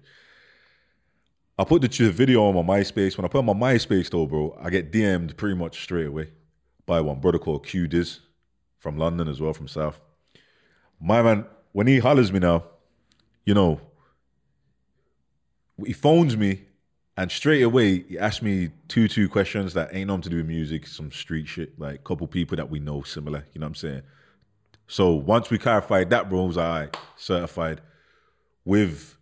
I put the video on my MySpace. When I put on my MySpace though, bro, I get DM'd pretty much straight away by one brother called Q Diz from London as well, from South. My man, when he hollers me now, you know, he phones me and straight away he asked me two two questions that ain't nothing to do with music, some street shit, like couple people that we know similar, you know what I'm saying? So once we clarified that, bro, I was like, right, certified. With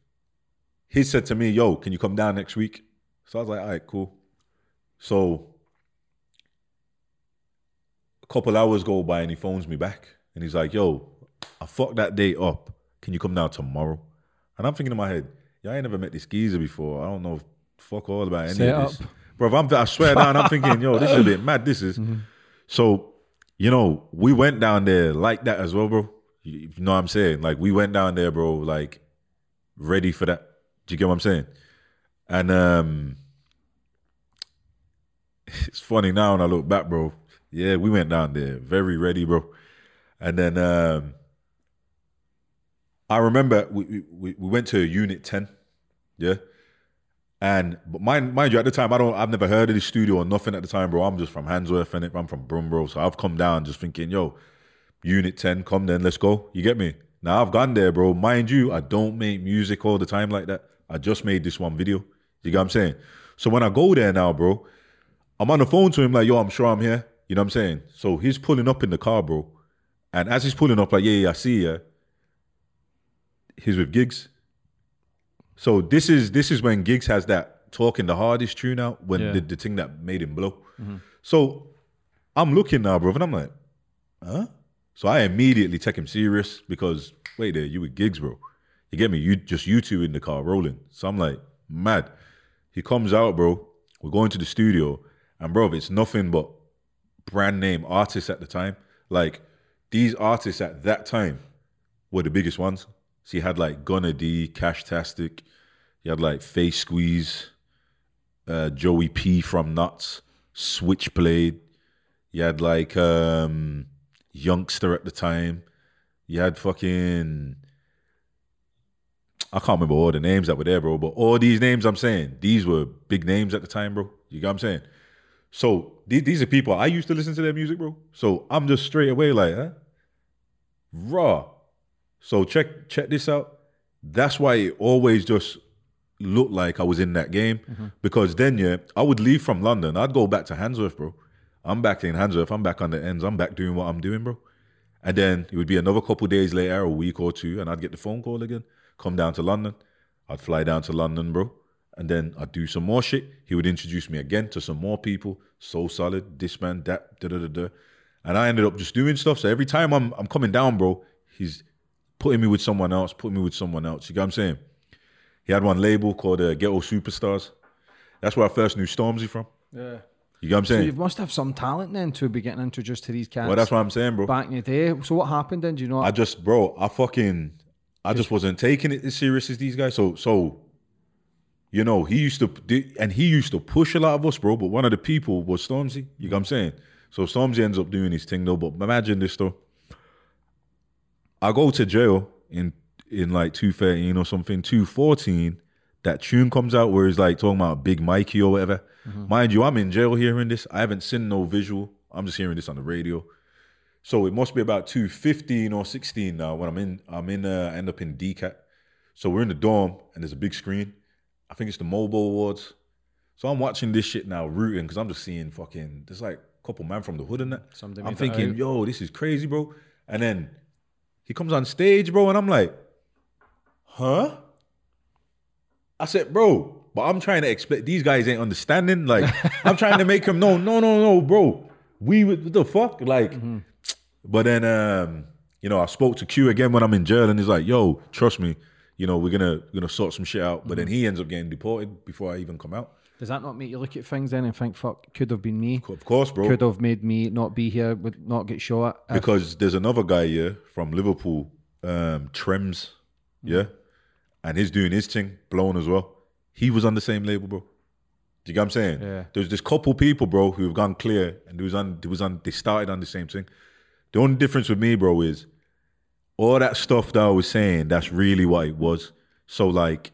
he said to me, yo, can you come down next week? So I was like, all right, cool. So a couple hours go by and he phones me back and he's like, yo, I fucked that date up. Can you come down tomorrow? And I'm thinking in my head, yeah, I ain't never met this geezer before. I don't know fuck all about any Set of this. up. Bro, I'm, I swear down, I'm thinking, yo, this is a bit mad. This is. So, you know, we went down there like that as well, bro. You you know what I'm saying? Like, we went down there, bro, like, ready for that. Do you get what I'm saying? And um it's funny now when I look back, bro. Yeah, we went down there very ready, bro. And then um I remember we we, we went to Unit 10, yeah. And but mind mind you, at the time I don't I've never heard of this studio or nothing at the time, bro. I'm just from Handsworth and I'm from Brum, bro. So I've come down just thinking, yo, Unit 10, come then, let's go. You get me? Now I've gone there, bro. Mind you, I don't make music all the time like that. I just made this one video. You get what I'm saying? So when I go there now, bro, I'm on the phone to him like, yo, I'm sure I'm here. You know what I'm saying? So he's pulling up in the car, bro. And as he's pulling up, like, yeah, yeah, I see ya. He's with Giggs. So this is this is when Giggs has that talking the hardest tune out when Yeah. the, the thing that made him blow. Mm-hmm. So I'm looking now, bro, and I'm like, huh? So I immediately take him serious because wait there, you with Giggs, bro. You get me? You just you two in the car rolling. So I'm like, mad. He comes out, bro. We're going to the studio, and bro, it's nothing but brand name artists at the time. Like these artists at that time were the biggest ones. So you had like Gunna Dee, Cash Tastic, you had like Face Squeeze, uh, Joey P from Nuts, Switchblade. You had like um Youngster at the time. You had fucking I can't remember all the names that were there, bro. But all these names I'm saying, these were big names at the time, bro. You get what I'm saying? So these, these are people I used to listen to their music, bro. So I'm just straight away like, huh? Raw. So check check this out. That's why it always just looked like I was in that game. Mm-hmm. Because then, yeah, I would leave from London. I'd go back to Handsworth, bro. I'm back in Handsworth. I'm back on the ends. I'm back doing what I'm doing, bro. And then it would be another couple days later, a week or two, and I'd get the phone call again. Come down to London. I'd fly down to London, bro. And then I'd do some more shit. He would introduce me again to some more people. So solid, this man, that, da da da da. And I ended up just doing stuff. So every time I'm I'm coming down, bro, he's putting me with someone else, putting me with someone else. You get what I'm saying? He had one label called uh, Ghetto Superstars. That's where I first knew Stormzy from. Yeah. You get what I'm So saying? you must have some talent then to be getting introduced to these cats. well, that's what I'm saying, bro. back in the day. So what happened then? Do you know? I just, bro, I fucking, I just wasn't taking it as serious as these guys. So, so, you know, he used to, and he used to push a lot of us, bro. But one of the people was Stormzy. You know what I'm saying? So Stormzy ends up doing his thing though. But imagine this though. I go to jail in in like 213 or something, 214. That tune comes out where he's like talking about Big Mikey or whatever. Mind you, I'm in jail hearing this. I haven't seen no visual. I'm just hearing this on the radio. So it must be about 215 or 16 now when I'm in I'm in uh end up in DCAT. So we're in the dorm and there's a big screen. I think it's the MOBO awards. So I'm watching this shit now, rooting, because I'm just seeing fucking there's like a couple man from the hood and that. Something I'm thinking, yo, this is crazy, bro. And then he comes on stage, bro, and I'm like, huh? I said, bro, but I'm trying to explain. These guys ain't understanding. Like, I'm trying to make him know, no, no, no, bro. We what the fuck? Like, but then um, you know, I spoke to Q again when I'm in jail, and he's like, yo, trust me, you know, we're gonna we're gonna sort some shit out. But then he ends up getting deported before I even come out. Does that not make you look at things then and think, "Fuck, could have been me. Of course, bro. Could have made me not be here, would not get shot." if- because there's another guy here from Liverpool, um, Trems, yeah, and he's doing his thing, blown as well. He was on the same label, bro. Do you get what I'm saying? Yeah. There's this couple people, bro, who have gone clear, and they was on, they was on, they started on the same thing. The only difference with me, bro, is all that stuff that I was saying. That's really what it was. So like,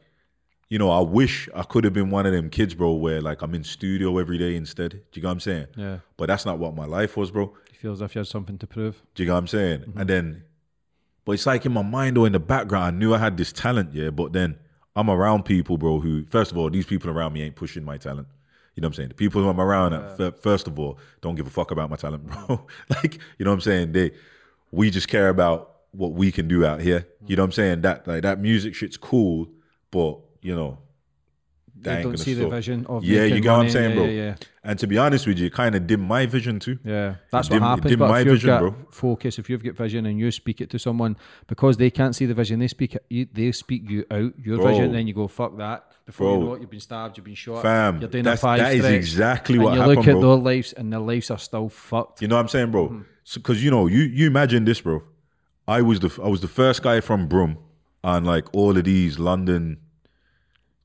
you know, I wish I could have been one of them kids, bro, where like I'm in studio every day instead. Do you get what I'm saying? yeah, But that's not what my life was, bro. you feel as if you had something to prove. Do you get what I'm saying? Mm-hmm. And then, but it's like in my mind or in the background, I knew I had this talent, yeah. But then I'm around people, bro, who, first of all, these people around me ain't pushing my talent. You know what I'm saying? The people who I'm around, at, first of all, don't give a fuck about my talent, bro. like, you know what I'm saying? They, we just care about what we can do out here. You know what I'm saying? That like that music shit's cool, but you know, They don't see the vision of Yeah, you get what I'm money. saying, yeah, bro. Yeah, yeah. And to be honest with you, it kind of dimmed my vision too. Yeah, that's what dim- it happens. dimmed But my if vision, got bro. focus, if you've got vision and you speak it to someone because they can't see the vision, they speak it, they speak you out your Bro. vision, and then you go fuck that. Before you know it, you've been stabbed, you've been shot, Fam, you're doing that's- a five that is stretch, exactly and what you happened, look at bro. their lives, and their lives are still fucked. You know what I'm saying, bro? Hmm. Because you know, you you imagine this, bro. I was the I was the first guy from Brum and like all of these London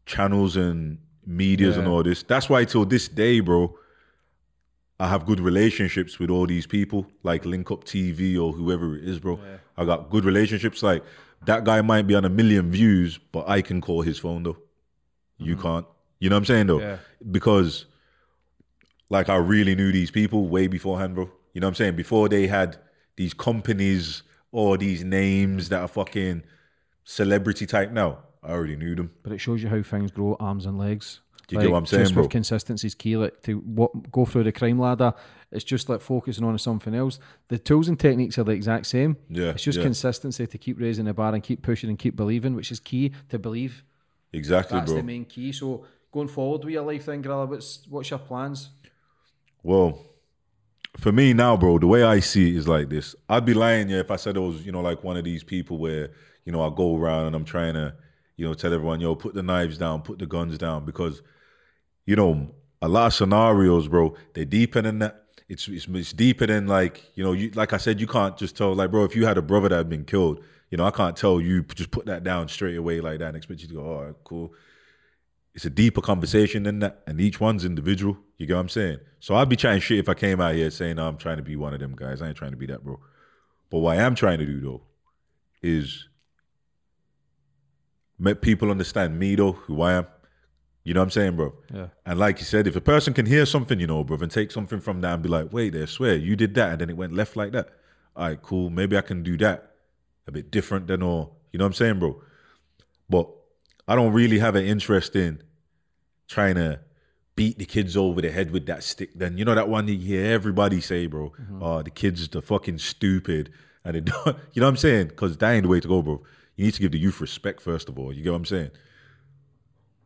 channels and medias and all this. That's why till this day, bro, I have good relationships with all these people, like Link Up TV or whoever it is, bro. I got good relationships. Like that guy might be on a million views, but I can call his phone though. You mm-hmm. can't. You know what I'm saying though? Yeah. Because like I really knew these people way beforehand, bro. You know what I'm saying? Before they had these companies or these names that are fucking celebrity type now. I already knew them. But it shows you how things grow, arms and legs. Do you get what I'm saying, just bro? with consistency is key. Like to what go through the crime ladder, it's just like focusing on something else. The tools and techniques are the exact same. Yeah, it's just yeah. consistency to keep raising the bar and keep pushing and keep believing, which is key to believe. Exactly, That's bro. the main key. So going forward with your life, then, G Rilla, what's what's your plans? Well, for me now, bro, the way I see it is like this. I'd be lying, yeah, if I said I was, you know, like one of these people where, you know, I go around and I'm trying to, you know, tell everyone, yo, put the knives down, put the guns down, because, you know, a lot of scenarios, bro, they're deeper than that. It's, it's it's deeper than like, you know, you like I said, you can't just tell like, bro, if you had a brother that had been killed, you know, I can't tell you just put that down straight away like that and expect you to go, all right, cool it's a deeper conversation than that, and each one's individual. You get what I'm saying? So I'd be trying shit if I came out here saying I'm trying to be one of them guys. I ain't trying to be that, bro. But what I am trying to do though is make people understand me though, who I am. You know what I'm saying, bro? Yeah. And like you said, if a person can hear something, you know, bro, and take something from that and be like, wait, I swear, you did that and then it went left like that. All right, cool. Maybe I can do that a bit different than all. You know what I'm saying, bro? But I don't really have an interest in trying to beat the kids over the head with that stick. Then you know that one you hear everybody say, bro, mm-hmm. oh, the kids are fucking stupid. And don't, you know what I'm saying? Because that ain't the way to go, bro. You need to give the youth respect, first of all. You get what I'm saying?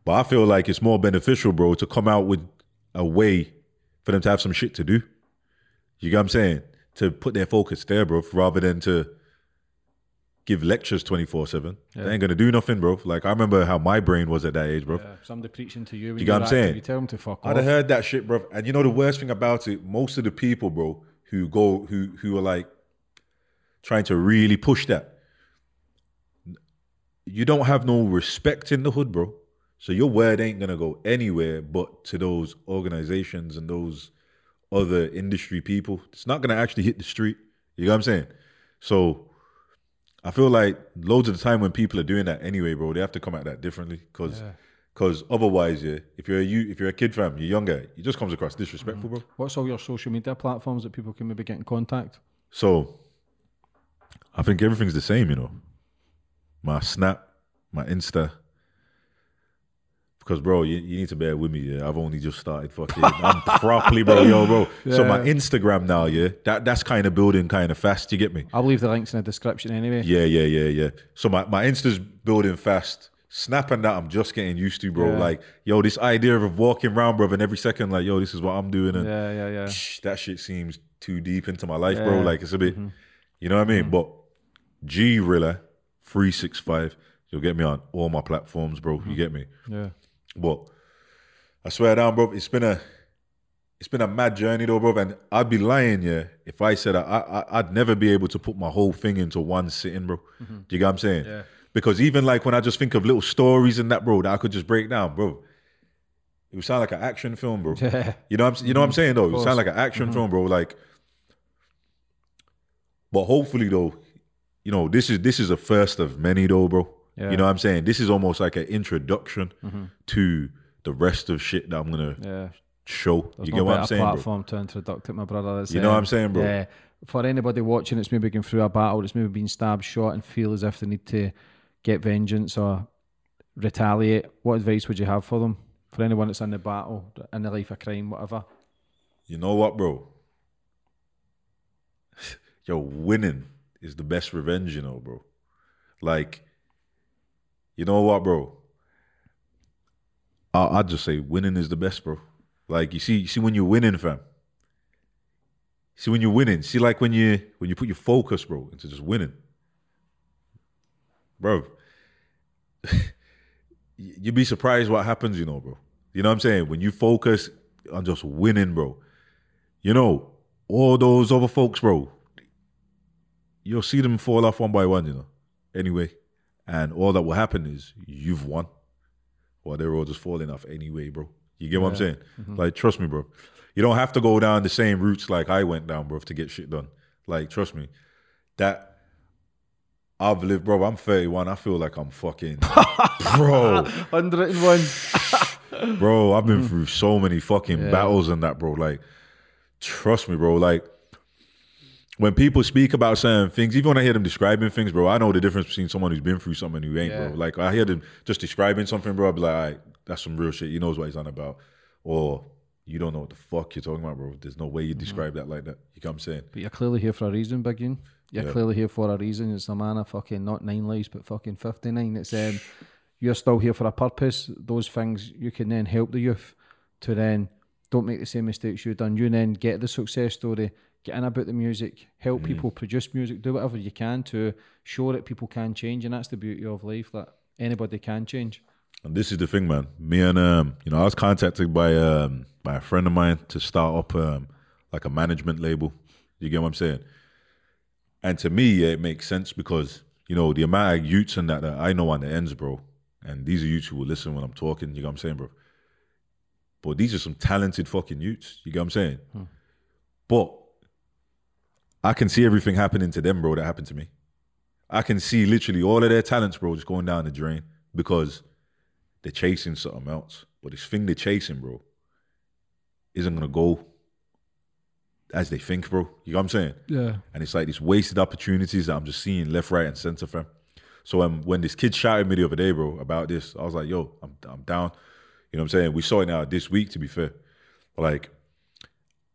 But I feel like it's more beneficial, bro, to come out with a way for them to have some shit to do. You get what I'm saying? To put their focus there, bro, rather than to give lectures 24 7. They ain't gonna do nothing, bro. Like I remember how my brain was at that age, bro. Yeah, somebody preaching to you. When You get what I'm saying? You tell them to fuck I'd off. have heard that shit, bro. And you know the worst thing about it, most of the people, bro, who go who who are like trying to really push that, you don't have no respect in the hood, bro. So your word ain't gonna go anywhere but to those organizations and those other industry people. It's not gonna actually hit the street. You know what I'm saying? So I feel like loads of the time when people are doing that anyway, bro, they have to come at that differently because. Cause otherwise, yeah, if you're a you, if you're a kid fam, you're younger, it just comes across disrespectful, mm. bro. What's all your social media platforms that people can maybe get in contact? So I think everything's the same, you know. My Snap, my Insta. Because bro, you, you need to bear with me, yeah. I've only just started fucking I'm properly, bro, yo, bro. So my Instagram now, yeah, that that's kind of building kind of fast, you get me? I'll leave the links in the description anyway. Yeah, yeah, yeah, yeah. So my, my Insta's building fast. Snap and that I'm just getting used to, bro. Yeah. Like, yo, this idea of walking around, bro, and every second, like, yo, this is what I'm doing. And yeah, yeah. yeah. Shh, that shit seems too deep into my life, bro. Yeah. Mm-hmm. Like it's a bit, you know what I mean? But G Rilla three six five, you'll get me on all my platforms, bro. Mm-hmm. You get me? yeah. But I swear down, bro, it's been a, it's been a mad journey though, bro. And I'd be lying, yeah, if I said I, I I'd never be able to put my whole thing into one sitting, bro. Do you get what I'm saying? Mm-hmm. Yeah. Because even like when I just think of little stories and that, bro, that I could just break down, bro. It would sound like an action film, bro. Yeah. You know what I'm, you know what I'm saying though? It would sound like an action film, bro. Like, but hopefully though, you know, this is this is a first of many though, bro. Yeah. You know what I'm saying? This is almost like an introduction mm-hmm. to the rest of shit that I'm gonna Yeah. show. There's you no get what I'm saying, bro? platform to introduce it, my brother. You know what I'm saying, bro? Yeah. For anybody watching, it's maybe going through a battle, it's maybe been stabbed, shot, and feel as if they need to get vengeance or retaliate. What advice would you have for them? For anyone that's in the battle, in the life of crime, whatever. You know what, bro? You're winning is the best revenge, you know, bro. Like, you know what, bro? I I'd just say winning is the best, bro. Like, you see, you see when you're winning, fam. See when you're winning. See, like when you when you put your focus, bro, into just winning, bro. You'd be surprised what happens, you know, bro. You know what I'm saying? When you focus on just winning, bro, you know, all those other folks, bro, you'll see them fall off one by one, you know. Anyway. And all that will happen is you've won. Or they're all just falling off anyway, bro. You get what I'm saying? Mm-hmm. Like, trust me, bro. You don't have to go down the same routes like I went down, bro, to get shit done. Like, trust me. That I've lived, bro. I'm 31. I feel like I'm fucking, bro. 101. bro. I've been through so many fucking battles and that, bro. Like, trust me, bro. Like, when people speak about certain things, even when I hear them describing things, bro, I know the difference between someone who's been through something and who ain't, Yeah. bro. Like, I hear them just describing something, bro. I'll be like, all right, that's some real shit. He knows what he's on about. Or you don't know what the fuck you're talking about, bro. There's no way you describe that like that. You know what I'm saying? But you're clearly here for a reason, Big Ian. You're Yeah. clearly here for a reason. It's a man of fucking not nine lives, but fucking 59. It's um, you're still here for a purpose. Those things you can then help the youth to then don't make the same mistakes you've done. You then get the success story, get in about the music, help people produce music, do whatever you can to show that people can change. And that's the beauty of life that anybody can change. And this is the thing, man. Me and um, you know, I was contacted by um by a friend of mine to start up um like a management label. You get what I'm saying? And to me, yeah, it makes sense because you know the amount of youths and that, that I know on the ends, bro. And these are youths who will listen when I'm talking. You know what I'm saying, bro? But these are some talented fucking youths. You get what I'm saying? But I can see everything happening to them, bro. That happened to me. I can see literally all of their talents, bro, just going down the drain because they're chasing something else. But this thing they're chasing, bro, isn't gonna go as they think, bro. You know what I'm saying? Yeah. And it's like these wasted opportunities that I'm just seeing left, right, and center, fam. So um, when this kid shouted me the other day, bro, about this, I was like, yo, I'm I'm down. You know what I'm saying? We saw it now this week, to be fair. Like,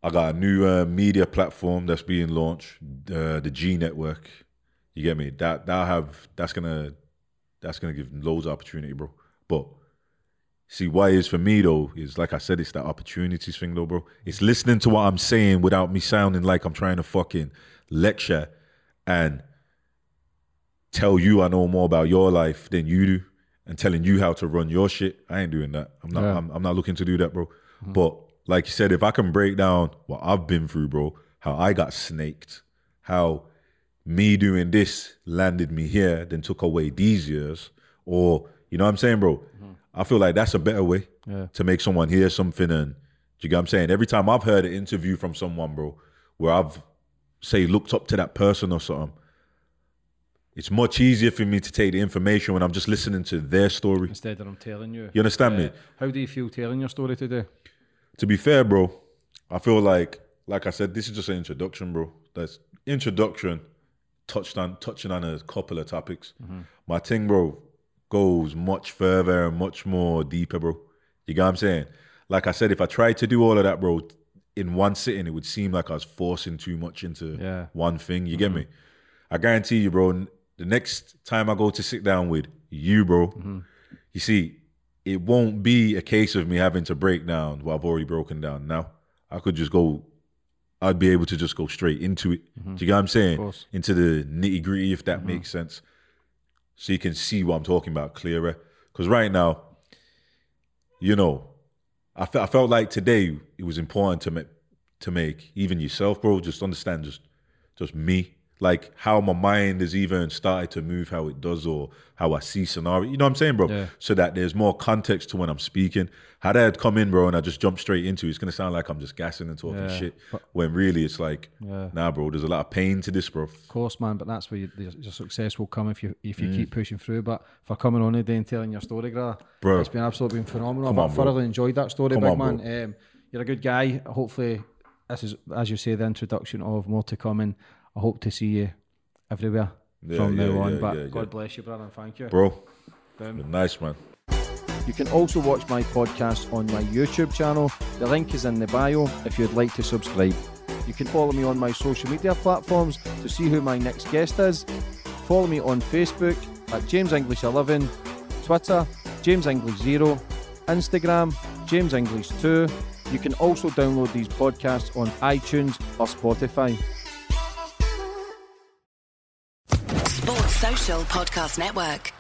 I got a new uh, media platform that's being launched, uh, the G Network. You get me? That that have that's gonna that's gonna give loads of opportunity, bro. But see, why is for me though is like I said, it's that opportunities thing, though, bro. It's listening to what I'm saying without me sounding like I'm trying to fucking lecture and tell you I know more about your life than you do and telling you how to run your shit. I ain't doing that. I'm not. Yeah. I'm, I'm not looking to do that, bro. But like you said, if I can break down what I've been through, bro, how I got snaked, how me doing this landed me here, then took away these years, or you know what I'm saying, bro. Mm-hmm. I feel like that's a better way Yeah. to make someone hear something. And do you get what I'm saying? Every time I've heard an interview from someone, bro, where I've say looked up to that person or something, it's much easier for me to take the information when I'm just listening to their story. Instead of them telling you. You understand me? How do you feel telling your story today? To be fair, bro, I feel like, like I said, this is just an introduction, bro. That's introduction, touched on, touching on a couple of topics. Mm-hmm. My thing, bro, goes much further and much more deeper, bro. You get what I'm saying? Like I said, if I tried to do all of that, bro, in one sitting, it would seem like I was forcing too much into Yeah. one thing. You get mm-hmm. me? I guarantee you, bro. The next time I go to sit down with you, bro, mm-hmm. you see, it won't be a case of me having to break down what I've already broken down. Now, I could just go. I'd be able to just go straight into it. Do mm-hmm. you get what I'm saying? course. Into the nitty gritty, if that mm-hmm. makes sense. So you can see what I'm talking about clearer. Because right now, you know, I fe- I felt like today it was important to make to make even yourself, bro, just understand just just me. Like how my mind has even started to move how it does or how I see scenario. You know what I'm saying, bro? Yeah. So that there's more context to when I'm speaking. Had I had come in, bro, and I just jumped straight into it, it's gonna sound like I'm just gassing and talking Yeah, shit. but- When really it's like, Yeah. nah, bro, there's a lot of pain to this, bro. Of course, man, but that's where you, your, success will come if you if you Mm. keep pushing through. But for coming on today and telling your story, Gra, Bro. it's been absolutely been phenomenal. I've thoroughly enjoyed that story, Come big on, man. Um, you're a good guy. Hopefully, this is as you say the introduction of more to come, and I hope to see you everywhere Yeah, from yeah, now on. yeah, but yeah, God bless you, brother, and thank you. Bro, nice man. You can also watch my podcast on my YouTube channel. The link is in the bio if you'd like to subscribe. You can follow me on my social media platforms to see who my next guest is. Follow me on Facebook at James English 11, Twitter James English 0, Instagram James English 2. You can also download these podcasts on iTunes or Spotify. Podcast Network.